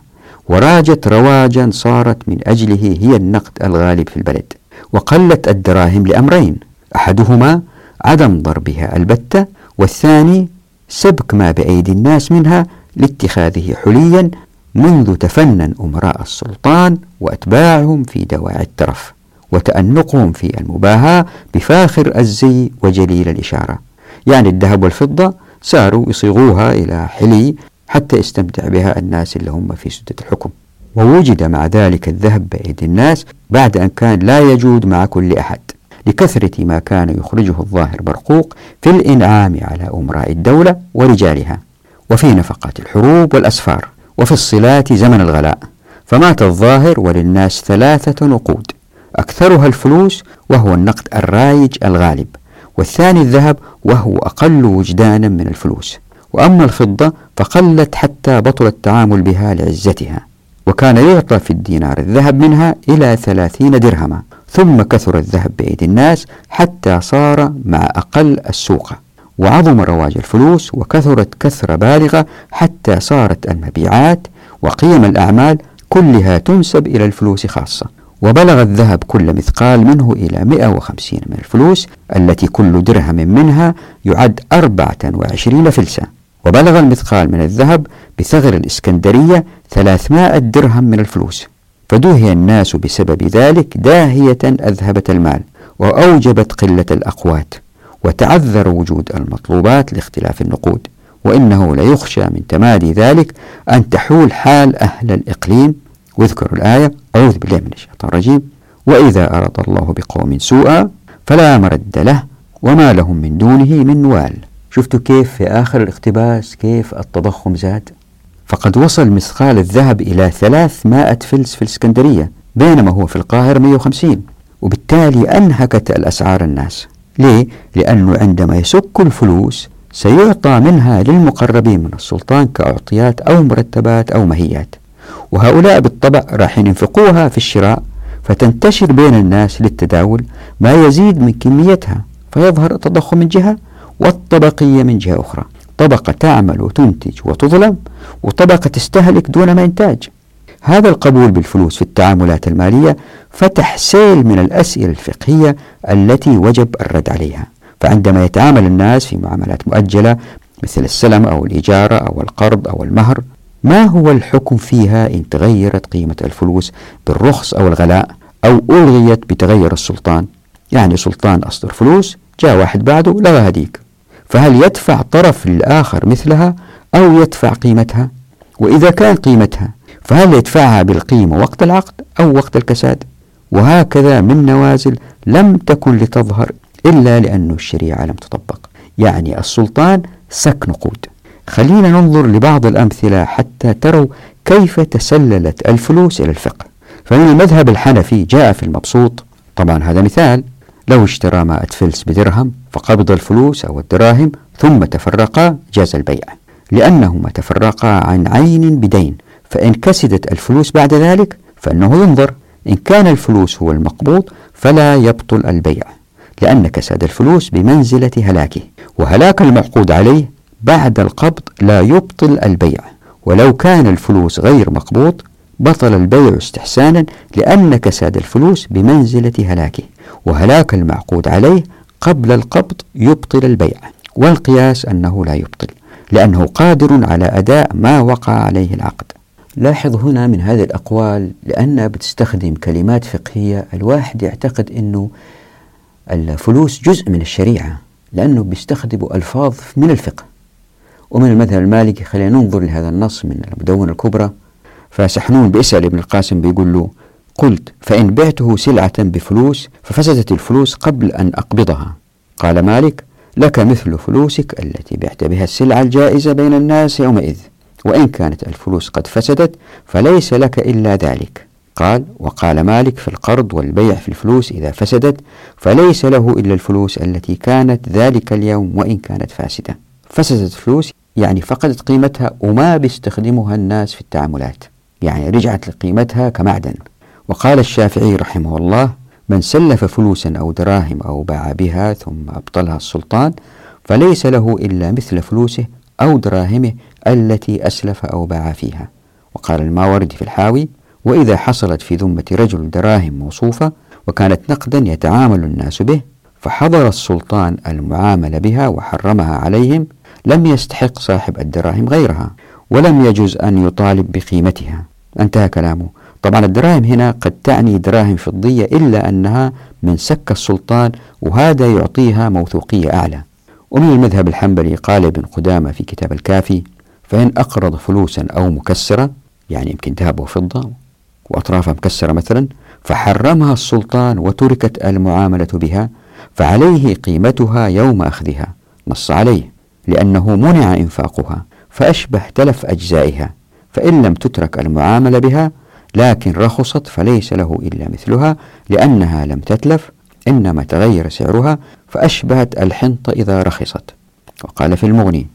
وراجت رواجا صارت من أجله هي النقد الغالب في البلد وقلت الدراهم لأمرين أحدهما عدم ضربها البتة والثاني سبك ما بأيدي الناس منها لاتخاذه حليا منذ تفنن أمراء السلطان وأتباعهم في دواعي الترف وتأنقهم في المباهاة بفاخر الزي وجليل الإشارة. يعني الذهب والفضة ساروا يصيغوها إلى حلي حتى يستمتع بها الناس اللي هم في سدة الحكم. ووجد مع ذلك الذهب بأيدي الناس بعد أن كان لا يجود مع كل أحد لكثرة ما كان يخرجه الظاهر برقوق في الإنعام على أمراء الدولة ورجالها وفي نفقات الحروب والأسفار. وفي الصلات زمن الغلاء. فمات الظاهر وللناس ثلاثة نقود. أكثرها الفلوس وهو النقد الرايج الغالب. والثاني الذهب وهو أقل وجدانا من الفلوس. وأما الفضة فقلت حتى بطل التعامل بها لعزتها. وكان يعطى في الدينار الذهب منها إلى ثلاثين درهما. ثم كثر الذهب بأيدي الناس حتى صار مع أقل السوق. وعظم رواج الفلوس وكثرت كثرة بالغة حتى صارت المبيعات وقيم الأعمال كلها تنسب إلى الفلوس خاصة. وبلغ الذهب كل مثقال منه إلى 150 من الفلوس التي كل درهم منها يعد 24 فلسة. وبلغ المثقال من الذهب بثغر الإسكندرية 300 درهم من الفلوس. فدوهي الناس بسبب ذلك داهية أذهبت المال وأوجبت قلة الأقوات. وتعذر وجود المطلوبات لاختلاف النقود وإنه ليخشى من تمادي ذلك أن تحول حال أهل الإقليم واذكروا الآية أعوذ بالله من الشيطان الرجيم وإذا أراد الله بقوم سوءا فلا مرد له وما لهم من دونه من وال. شفتوا كيف في آخر الاقتباس كيف التضخم زاد؟ فقد وصل مثقال الذهب إلى 300 فلس في الإسكندرية بينما هو في القاهرة 150 وبالتالي أنهكت الأسعار الناس. ليه؟ لأنه عندما يسك الفلوس سيعطى منها للمقربين من السلطان كأعطيات أو مرتبات أو مهيات. وهؤلاء بالطبع راح ينفقوها في الشراء فتنتشر بين الناس للتداول ما يزيد من كميتها فيظهر التضخم من جهة والطبقية من جهة أخرى. طبقة تعمل وتنتج وتظلم وطبقة تستهلك دون ما إنتاج هذا القبول بالفلوس في التعاملات المالية فتح سيل من الأسئلة الفقهية التي وجب الرد عليها. فعندما يتعامل الناس في معاملات مؤجلة مثل السلم أو الإجارة أو القرض أو المهر ما هو الحكم فيها إن تغيرت قيمة الفلوس بالرخص أو الغلاء أو ألغيت بتغير السلطان؟ يعني سلطان أصدر فلوس جاء واحد بعده لغى هديك. فهل يدفع طرف للآخر مثلها أو يدفع قيمتها؟ وإذا كان قيمتها فهل يدفعها بالقيمة وقت العقد أو وقت الكساد. وهكذا من نوازل لم تكن لتظهر إلا لأن الشريعة لم تطبق. يعني السلطان سك نقود خلينا ننظر لبعض الأمثلة حتى تروا كيف تسللت الفلوس إلى الفقه. فمن المذهب الحنفي جاء في المبسوط. طبعا هذا مثال. لو اشترى مائة فلس بدرهم فقبض الفلوس أو الدراهم ثم تفرقا جاز البيع. لأنهما تفرقا عن عين بدين. فإن كسدت الفلوس بعد ذلك فإنه ينظر. إن كان الفلوس هو المقبوض فلا يبطل البيع لأن كساد الفلوس بمنزلة هلاكه وهلاك المعقود عليه بعد القبض لا يبطل البيع. ولو كان الفلوس غير مقبوض بطل البيع استحسانا لأن كساد الفلوس بمنزلة هلاكه وهلاك المعقود عليه قبل القبض يبطل البيع. والقياس أنه لا يبطل لأنه قادر على أداء ما وقع عليه العقد. لاحظ هنا من هذه الأقوال لأنها بتستخدم كلمات فقهية الواحد يعتقد أنه الفلوس جزء من الشريعة لأنه بيستخدموا ألفاظ من الفقه. ومن المذهب المالكي خلينا ننظر لهذا النص من المدونة الكبرى. فسحنون بيسأل ابن القاسم بيقول له قلت فإن بعته سلعة بفلوس ففسدت الفلوس قبل أن أقبضها. قال مالك لك مثل فلوسك التي بعت بها السلعة الجائزة بين الناس يومئذ. وإن كانت الفلوس قد فسدت فليس لك إلا ذلك. قال وقال مالك في القرض والبيع في الفلوس إذا فسدت فليس له إلا الفلوس التي كانت ذلك اليوم وإن كانت فاسدة. فسدت الفلوس يعني فقدت قيمتها وما بيستخدمها الناس في التعاملات. يعني رجعت لقيمتها كمعدن. وقال الشافعي رحمه الله من سلف فلوسا أو دراهم أو باع بها ثم أبطلها السلطان فليس له إلا مثل فلوسه أو دراهمه التي أسلف أو باع فيها. وقال الماوردي في الحاوي وإذا حصلت في ذمة رجل دراهم موصوفة وكانت نقدا يتعامل الناس به فحضر السلطان المعاملة بها وحرمها عليهم لم يستحق صاحب الدراهم غيرها ولم يجوز أن يطالب بقيمتها. انتهى كلامه. طبعا الدراهم هنا قد تعني دراهم فضية إلا أنها من سك السلطان وهذا يعطيها موثوقية أعلى. ومن المذهب الحنبلي قال ابن قدامة في كتاب الكافي فإن أقرض فلوسا أو مكسرة يعني يمكن ذهب وفضة وأطرافها مكسرة مثلا فحرمها السلطان وتركت المعاملة بها فعليه قيمتها يوم أخذها. نص عليه لأنه منع إنفاقها فأشبه تلف أجزائها. فإن لم تترك المعاملة بها لكن رخصت فليس له إلا مثلها لأنها لم تتلف إنما تغير سعرها فأشبهت الحنطة إذا رخصت. وقال في المغني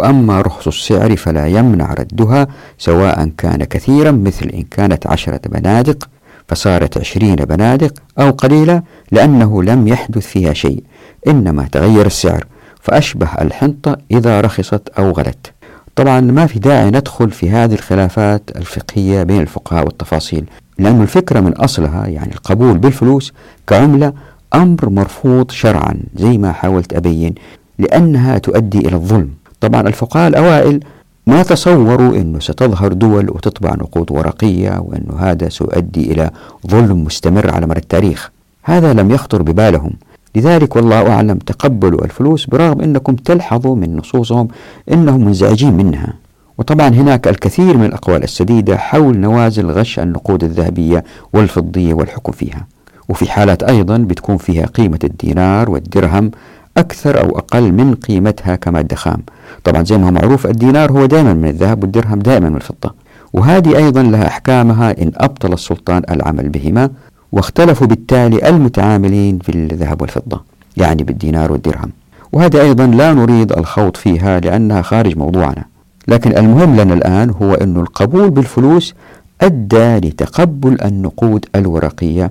وأما رخص السعر فلا يمنع ردها سواء كان كثيرا مثل إن كانت عشرة بنادق فصارت عشرين بنادق أو قليلة لأنه لم يحدث فيها شيء إنما تغير السعر فأشبه الحنطة إذا رخصت أو غلت. طبعا ما في داعي ندخل في هذه الخلافات الفقهية بين الفقهاء والتفاصيل لأن الفكرة من أصلها يعني القبول بالفلوس كعملة أمر مرفوض شرعا زي ما حاولت أبين لأنها تؤدي إلى الظلم. طبعا الفقهاء الأوائل ما تصوروا أنه ستظهر دول وتطبع نقود ورقية وأنه هذا سيؤدي إلى ظلم مستمر على مر التاريخ. هذا لم يخطر ببالهم. لذلك والله أعلم تقبلوا الفلوس برغم أنكم تلحظوا من نصوصهم أنهم منزعجين منها. وطبعا هناك الكثير من الأقوال السديدة حول نوازل غش النقود الذهبية والفضية والحكم فيها. وفي حالات أيضا بتكون فيها قيمة الدينار والدرهم أكثر أو أقل من قيمتها كمادة خام طبعا زي ما هو معروف الدينار هو دائما من الذهب والدرهم دائما من الفضة. وهذه أيضا لها أحكامها إن أبطل السلطان العمل بهما واختلفوا بالتالي المتعاملين في الذهب والفضة يعني بالدينار والدرهم. وهذا أيضا لا نريد الخوض فيها لأنها خارج موضوعنا. لكن المهم لنا الآن هو أن القبول بالفلوس أدى لتقبل النقود الورقية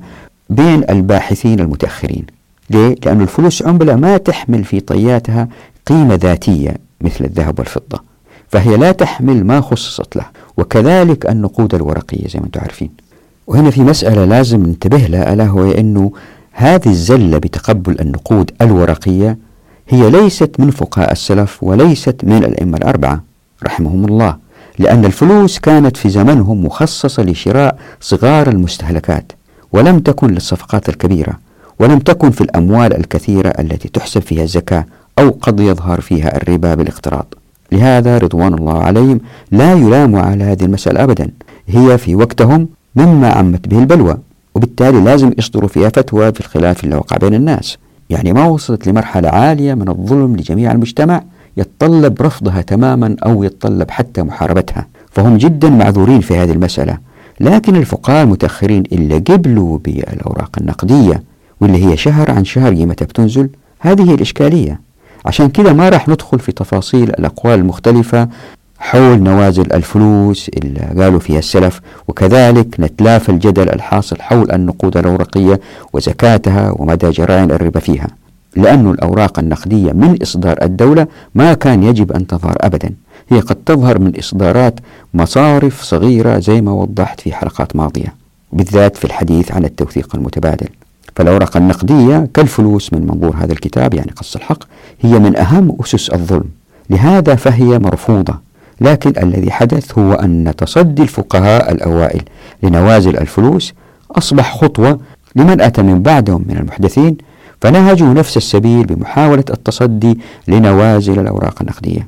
بين الباحثين المتأخرين. ليه؟ لأن الفلوس عملة ما تحمل في طياتها قيمة ذاتية مثل الذهب والفضة فهي لا تحمل ما خصصت له وكذلك النقود الورقية زي ما أنتم عارفين وهنا في مسألة لازم ننتبه لها ألا هو أنه هذه الزلة بتقبل النقود الورقية هي ليست من فقهاء السلف وليست من الأئمة الأربعة رحمهم الله لأن الفلوس كانت في زمنهم مخصصة لشراء صغار المستهلكات ولم تكن للصفقات الكبيرة ولم تكن في الأموال الكثيرة التي تحسب فيها الزكاة أو قد يظهر فيها الربا بالاقتراض. لهذا رضوان الله عليهم لا يلام على هذه المسألة أبدا. هي في وقتهم مما عمت به البلوى وبالتالي لازم يصدروا فيها فتوى في الخلاف اللي وقع بين الناس. يعني ما وصلت لمرحلة عالية من الظلم لجميع المجتمع يتطلب رفضها تماما أو يتطلب حتى محاربتها. فهم جدا معذورين في هذه المسألة. لكن الفقهاء المتأخرين اللي قبلوا بالأوراق النقدية واللي هي شهر عن شهر متى بتنزل هذه هي الإشكالية. عشان كده ما راح ندخل في تفاصيل الأقوال المختلفة حول نوازل الفلوس اللي قالوا فيها السلف وكذلك نتلافى الجدل الحاصل حول النقود الأورقية وزكاتها ومدى جرائم الربا فيها. لأن الأوراق النقدية من إصدار الدولة ما كان يجب أن تظهر أبدا. هي قد تظهر من إصدارات مصارف صغيرة زي ما وضحت في حلقات ماضية. بالذات في الحديث عن التوثيق المتبادل. فالأوراق النقدية كالفلوس من منظور هذا الكتاب يعني قص الحق هي من أهم أسس الظلم. لهذا فهي مرفوضة. لكن الذي حدث هو أن تصدي الفقهاء الأوائل لنوازل الفلوس أصبح خطوة لمن أتى من بعدهم من المحدثين فنهجوا نفس السبيل بمحاولة التصدي لنوازل الأوراق النقدية.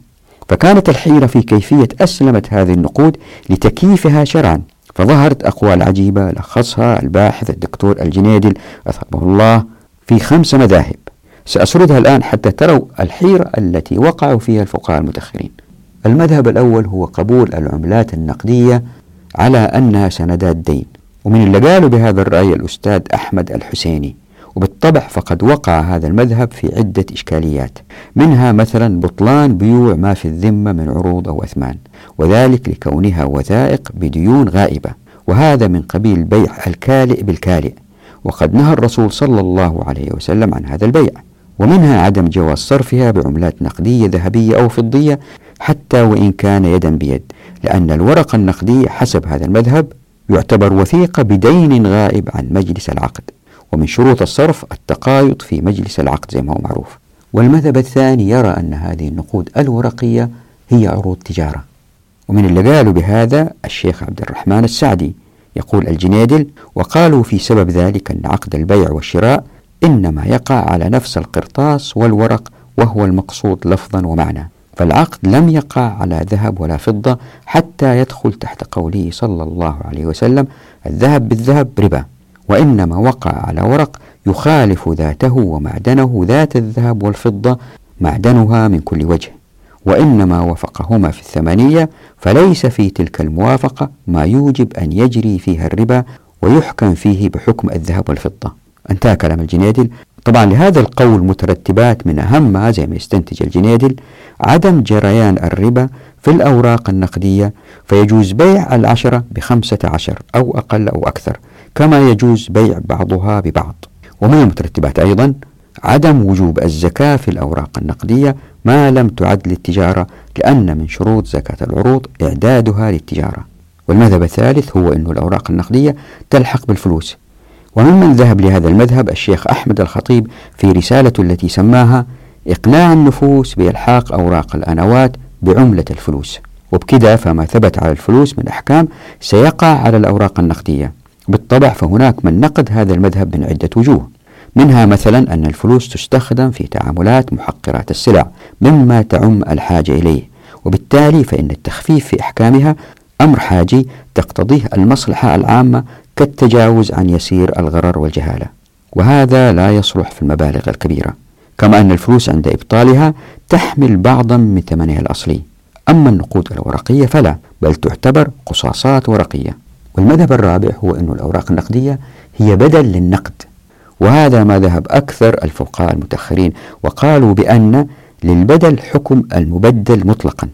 فكانت الحيرة في كيفية أسلمة هذه النقود لتكييفها شرعا. فظهرت أقوال عجيبة لخصها الباحث الدكتور الجنيدل أثابه الله في خمس مذاهب. سأسردها الآن حتى تروا الحيرة التي وقعوا فيها الفقهاء المتأخرين. المذهب الأول هو قبول العملات النقدية على أنها سندات دين. ومن اللي قالوا بهذا الرأي الأستاذ أحمد الحسيني. وبالطبع فقد وقع هذا المذهب في عدة إشكاليات منها مثلا بطلان بيوع ما في الذمة من عروض أو أثمان وذلك لكونها وثائق بديون غائبة وهذا من قبيل بيع الكالئ بالكالئ وقد نهى الرسول صلى الله عليه وسلم عن هذا البيع ومنها عدم جواز صرفها بعملات نقدية ذهبية أو فضية حتى وإن كان يدا بيد لأن الورقة النقدية حسب هذا المذهب يعتبر وثيقة بدين غائب عن مجلس العقد. ومن شروط الصرف التقايض في مجلس العقد زي ما هو معروف. والمذهب الثاني يرى أن هذه النقود الورقية هي عروض تجارة. ومن اللي قالوا بهذا الشيخ عبد الرحمن السعدي. يقول الجنيدل وقالوا في سبب ذلك أن عقد البيع والشراء إنما يقع على نفس القرطاس والورق وهو المقصود لفظا ومعنى. فالعقد لم يقع على ذهب ولا فضة حتى يدخل تحت قوله صلى الله عليه وسلم الذهب بالذهب ربا. وإنما وقع على ورق يخالف ذاته ومعدنه ذات الذهب والفضة معدنها من كل وجه. وإنما وفقهما في الثمانية فليس في تلك الموافقة ما يوجب أن يجري فيها الربا ويحكم فيه بحكم الذهب والفضة. انتهى كلام الجنيدل. طبعا لهذا القول مترتبات من أهمها زي ما يستنتج الجنيدل عدم جريان الربا في الأوراق النقدية فيجوز بيع العشرة بخمسة عشر أو أقل أو أكثر. كما يجوز بيع بعضها ببعض. ومن المترتبات أيضا عدم وجوب الزكاة في الأوراق النقدية ما لم تعد للتجارة لأن من شروط زكاة العروض إعدادها للتجارة. والمذهب الثالث هو أن الأوراق النقدية تلحق بالفلوس. وممن ذهب لهذا المذهب الشيخ أحمد الخطيب في رسالته التي سماها إقناع النفوس بإلحاق أوراق الأنوات بعملة الفلوس. وبكذا فما ثبت على الفلوس من أحكام سيقع على الأوراق النقدية. بالطبع فهناك من نقد هذا المذهب من عدة وجوه. منها مثلا أن الفلوس تستخدم في تعاملات محقرات السلع مما تعم الحاجة إليه وبالتالي فإن التخفيف في أحكامها أمر حاجي تقتضيه المصلحة العامة كالتجاوز عن يسير الغرر والجهالة. وهذا لا يصلح في المبالغ الكبيرة كما أن الفلوس عند إبطالها تحمل بعضا من ثمنها الأصلي. أما النقود الورقية فلا بل تعتبر قصاصات ورقية. والمذهب الرابع هو أن الأوراق النقدية هي بدل للنقد وهذا ما ذهب أكثر الفقهاء المتأخرين وقالوا بأن للبدل حكم المبدل مطلقا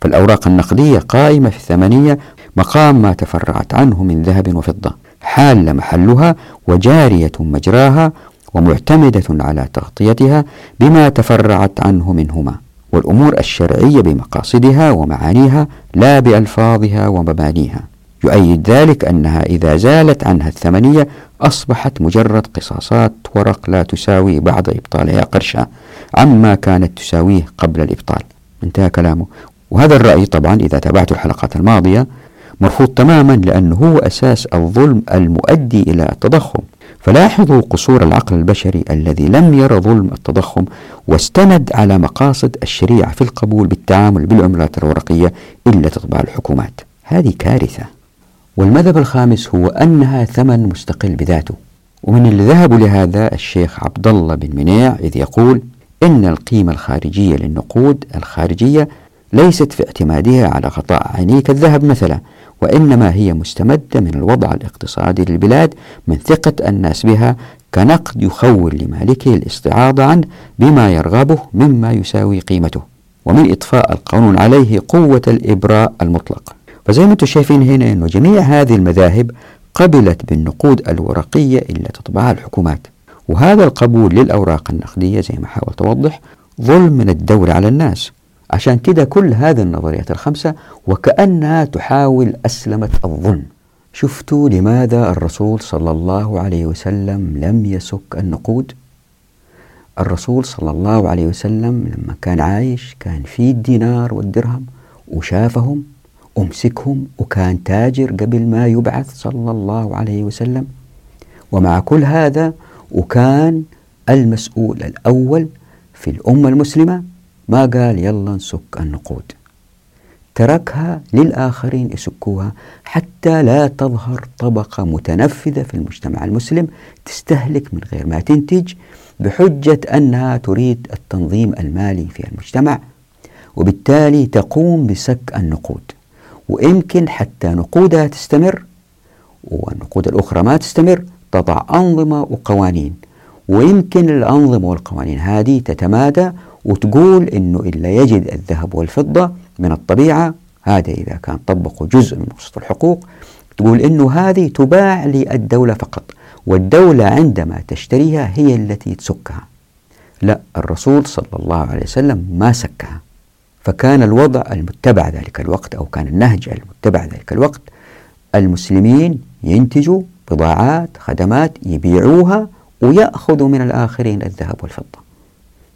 فالأوراق النقدية قائمة في الثمنية مقام ما تفرعت عنه من ذهب وفضة حال محلها وجارية مجراها ومعتمدة على تغطيتها بما تفرعت عنه منهما والأمور الشرعية بمقاصدها ومعانيها لا بألفاظها ومبانيها. يؤيد ذلك أنها إذا زالت عنها الثمنية أصبحت مجرد قصاصات ورق لا تساوي بعد إبطالها قرشا عما كانت تساويه قبل الإبطال. انتهى كلامه. وهذا الرأي طبعا إذا تابعت الحلقات الماضية مرفوض تماما لأنه هو أساس الظلم المؤدي إلى التضخم. فلاحظوا قصور العقل البشري الذي لم يرى ظلم التضخم واستند على مقاصد الشريعة في القبول بالتعامل بالعملات الورقية إلا تطبع الحكومات. هذه كارثة. والمذهب الخامس هو أنها ثمن مستقل بذاته. ومن اللي ذهبوا لهذا الشيخ عبد الله بن منيع إذ يقول إن القيمة الخارجية للنقود الخارجية ليست في اعتمادها على غطاء عينيك الذهب مثلا وإنما هي مستمدة من الوضع الاقتصادي للبلاد من ثقة الناس بها كنقد يخول لمالكه الاستعاضة عنه بما يرغبه مما يساوي قيمته. ومن إطفاء القانون عليه قوة الإبراء المطلق. فزي ما أنتم شايفين هنا أنه جميع هذه المذاهب قبلت بالنقود الورقية إلا تطبعها الحكومات. وهذا القبول للأوراق النقدية زي ما حاولت أوضح ظلم من الدولة على الناس. عشان كده كل هذه النظريات الخمسة وكأنها تحاول أسلمة الظلم. شفتوا لماذا الرسول صلى الله عليه وسلم لم يسك النقود؟ الرسول صلى الله عليه وسلم لما كان عايش كان في الدينار والدرهم وشافهم أمسكهم وكان تاجر قبل ما يبعث صلى الله عليه وسلم. ومع كل هذا وكان المسؤول الأول في الأمة المسلمة ما قال يلا نسك النقود. تركها للآخرين يسكوها حتى لا تظهر طبقة متنفذة في المجتمع المسلم تستهلك من غير ما تنتج بحجة أنها تريد التنظيم المالي في المجتمع وبالتالي تقوم بسك النقود. ويمكن حتى نقودها تستمر والنقود الأخرى ما تستمر تضع أنظمة وقوانين. ويمكن الأنظمة والقوانين هذه تتمادى وتقول أنه إلا يجد الذهب والفضة من الطبيعة. هذا إذا كان طبقوا جزء من مقصود الحقوق تقول أنه هذه تباع للدولة فقط والدولة عندما تشتريها هي التي تسكها. لا الرسول صلى الله عليه وسلم ما سكها. فكان الوضع المتبع ذلك الوقت أو كان النهج المتبع ذلك الوقت. المسلمين ينتجوا بضاعات خدمات يبيعوها ويأخذوا من الآخرين الذهب والفضة.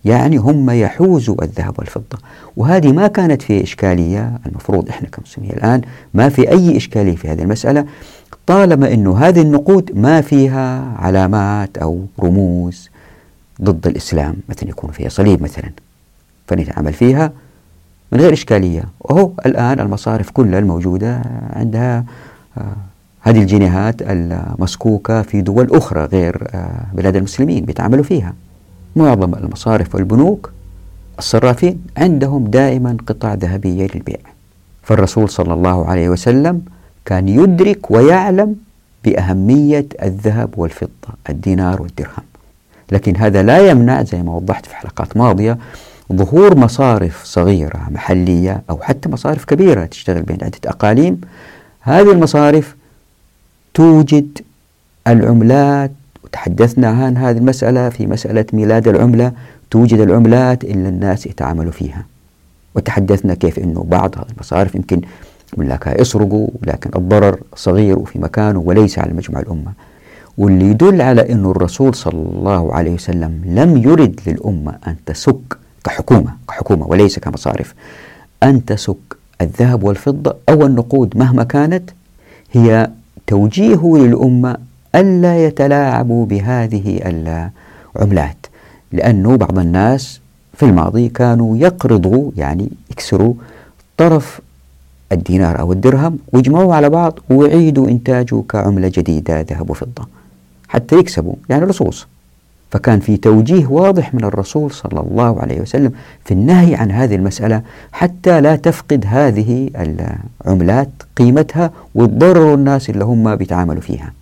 يعني هم يحوزوا الذهب والفضة. وهذه ما كانت في إشكالية المفروض إحنا كمسلمين الآن ما في أي إشكالية في هذه المسألة طالما أنه هذه النقود ما فيها علامات أو رموز ضد الإسلام مثلا يكون فيها صليب مثلا فنتعامل فيها. من غير إشكالية. وهو الآن المصارف كلها الموجودة عندها آه، هذه الجنيهات المسكوكة في دول أخرى غير آه، بلاد المسلمين بيتعاملوا فيها. معظم المصارف والبنوك الصرافين عندهم دائما قطع ذهبية للبيع. فالرسول صلى الله عليه وسلم كان يدرك ويعلم بأهمية الذهب والفضة الدينار والدرهم. لكن هذا لا يمنع زي ما وضحت في حلقات ماضية ظهور مصارف صغيرة محلية أو حتى مصارف كبيرة تشتغل بين عدة أقاليم. هذه المصارف توجد العملات وتحدثنا عن هذه المسألة في مسألة ميلاد العملة. توجد العملات إلا الناس يتعاملوا فيها. وتحدثنا كيف أنه بعض المصارف يمكن ملاكها يسرقوا لكن الضرر صغير وفي مكانه وليس على مجموع الأمة. واللي يدل على أن الرسول صلى الله عليه وسلم لم يرد للأمة أن تسك كحكومة كحكومة وليس كمصارف. أن تسك الذهب والفضة أو النقود مهما كانت هي توجيه للأمة ألا يتلاعبوا بهذه العملات. لأنه بعض الناس في الماضي كانوا يقرضوا يعني يكسروا طرف الدينار أو الدرهم ويجمعوه على بعض ويعيدوا إنتاجه كعملة جديدة ذهب وفضة. حتى يكسبوا يعني رصوص. فكان في توجيه واضح من الرسول صلى الله عليه وسلم في النهي عن هذه المسألة حتى لا تفقد هذه العملات قيمتها وتضرر الناس اللي هم بيتعاملوا فيها.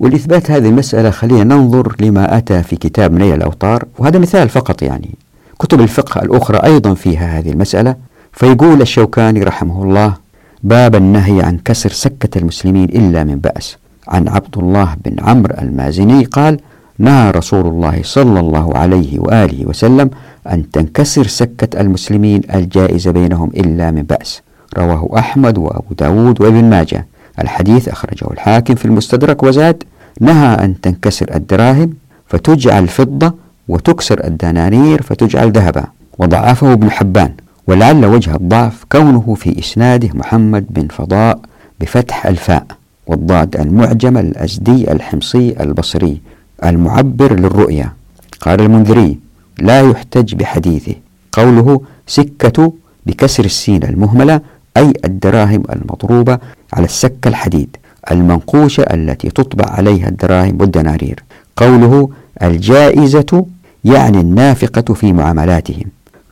ولإثبات هذه المسألة خلينا ننظر لما أتى في كتاب نيل الأوطار وهذا مثال فقط يعني. كتب الفقه الأخرى أيضا فيها هذه المسألة فيقول الشوكاني رحمه الله باب النهي عن كسر سكة المسلمين إلا من بأس. عن عبد الله بن عمرو المازني قال نهى رسول الله صلى الله عليه وآله وسلم أن تنكسر سكة المسلمين الجائزة بينهم إلا من بأس. رواه أحمد وأبو داود وابن ماجه. الحديث أخرجه الحاكم في المستدرك وزاد نهى أن تنكسر الدراهم فتجعل فضة وتكسر الدنانير فتجعل ذهبا. وضعفه ابن حبان. ولعل وجه الضعف كونه في إسناده محمد بن فضاء بفتح الفاء. والضاد المعجم الأزدي الحمصي البصري. المعبر للرؤيا. قال المنذري لا يحتج بحديثه. قوله سكة بكسر السين المهملة أي الدراهم المضروبة على السكة الحديد المنقوشة التي تطبع عليها الدراهم والدنانير. قوله الجائزة يعني النافقة في معاملاتهم.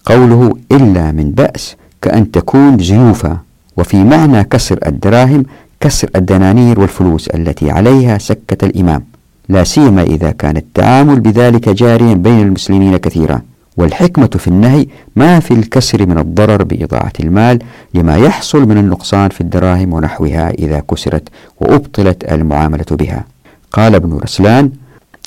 قوله إلا من بأس كأن تكون زيوفا. وفي معنى كسر الدراهم كسر الدنانير والفلوس التي عليها سكة الإمام. لا سيما إذا كان التعامل بذلك جاريا بين المسلمين كثيرا والحكمة في النهي ما في الكسر من الضرر بإضاعة المال لما يحصل من النقصان في الدراهم ونحوها إذا كسرت وأبطلت المعاملة بها. قال ابن رسلان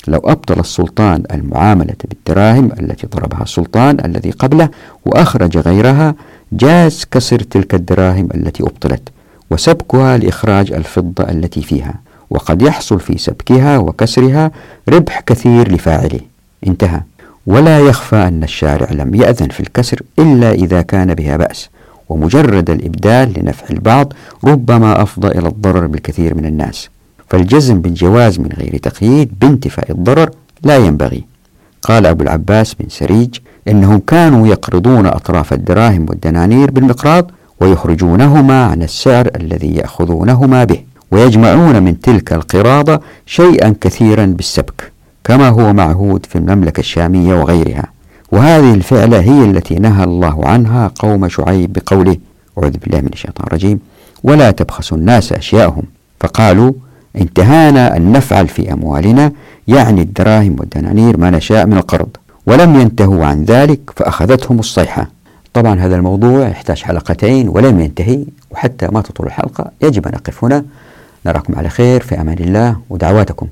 لو أبطل السلطان المعاملة بالدراهم التي ضربها السلطان الذي قبله وأخرج غيرها جاز كسر تلك الدراهم التي أبطلت وسبكها لإخراج الفضة التي فيها. وقد يحصل في سبكها وكسرها ربح كثير لفاعله. انتهى. ولا يخفى أن الشارع لم يأذن في الكسر إلا إذا كان بها بأس ومجرد الإبدال لنفع البعض ربما أفضى إلى الضرر بالكثير من الناس. فالجزم بالجواز من غير تقييد بانتفاء الضرر لا ينبغي. قال أبو العباس بن سريج إنهم كانوا يقرضون أطراف الدراهم والدنانير بالمقراض ويخرجونهما عن السعر الذي يأخذونهما به. ويجمعون من تلك القراضة شيئا كثيرا بالسبك كما هو معهود في المملكة الشامية وغيرها. وهذه الفعلة هي التي نهى الله عنها قوم شعيب بقوله أعوذ بالله من الشيطان الرجيم ولا تبخسوا الناس أشياءهم فقالوا انتهانا أن نفعل في أموالنا يعني الدراهم والدنانير ما نشاء من القرض ولم ينتهوا عن ذلك فأخذتهم الصيحة طبعا هذا الموضوع يحتاج حلقتين ولم ينتهي وحتى ما تطول الحلقة يجب أن أقف هنا. نراكم على خير في أمان الله ودعواتكم.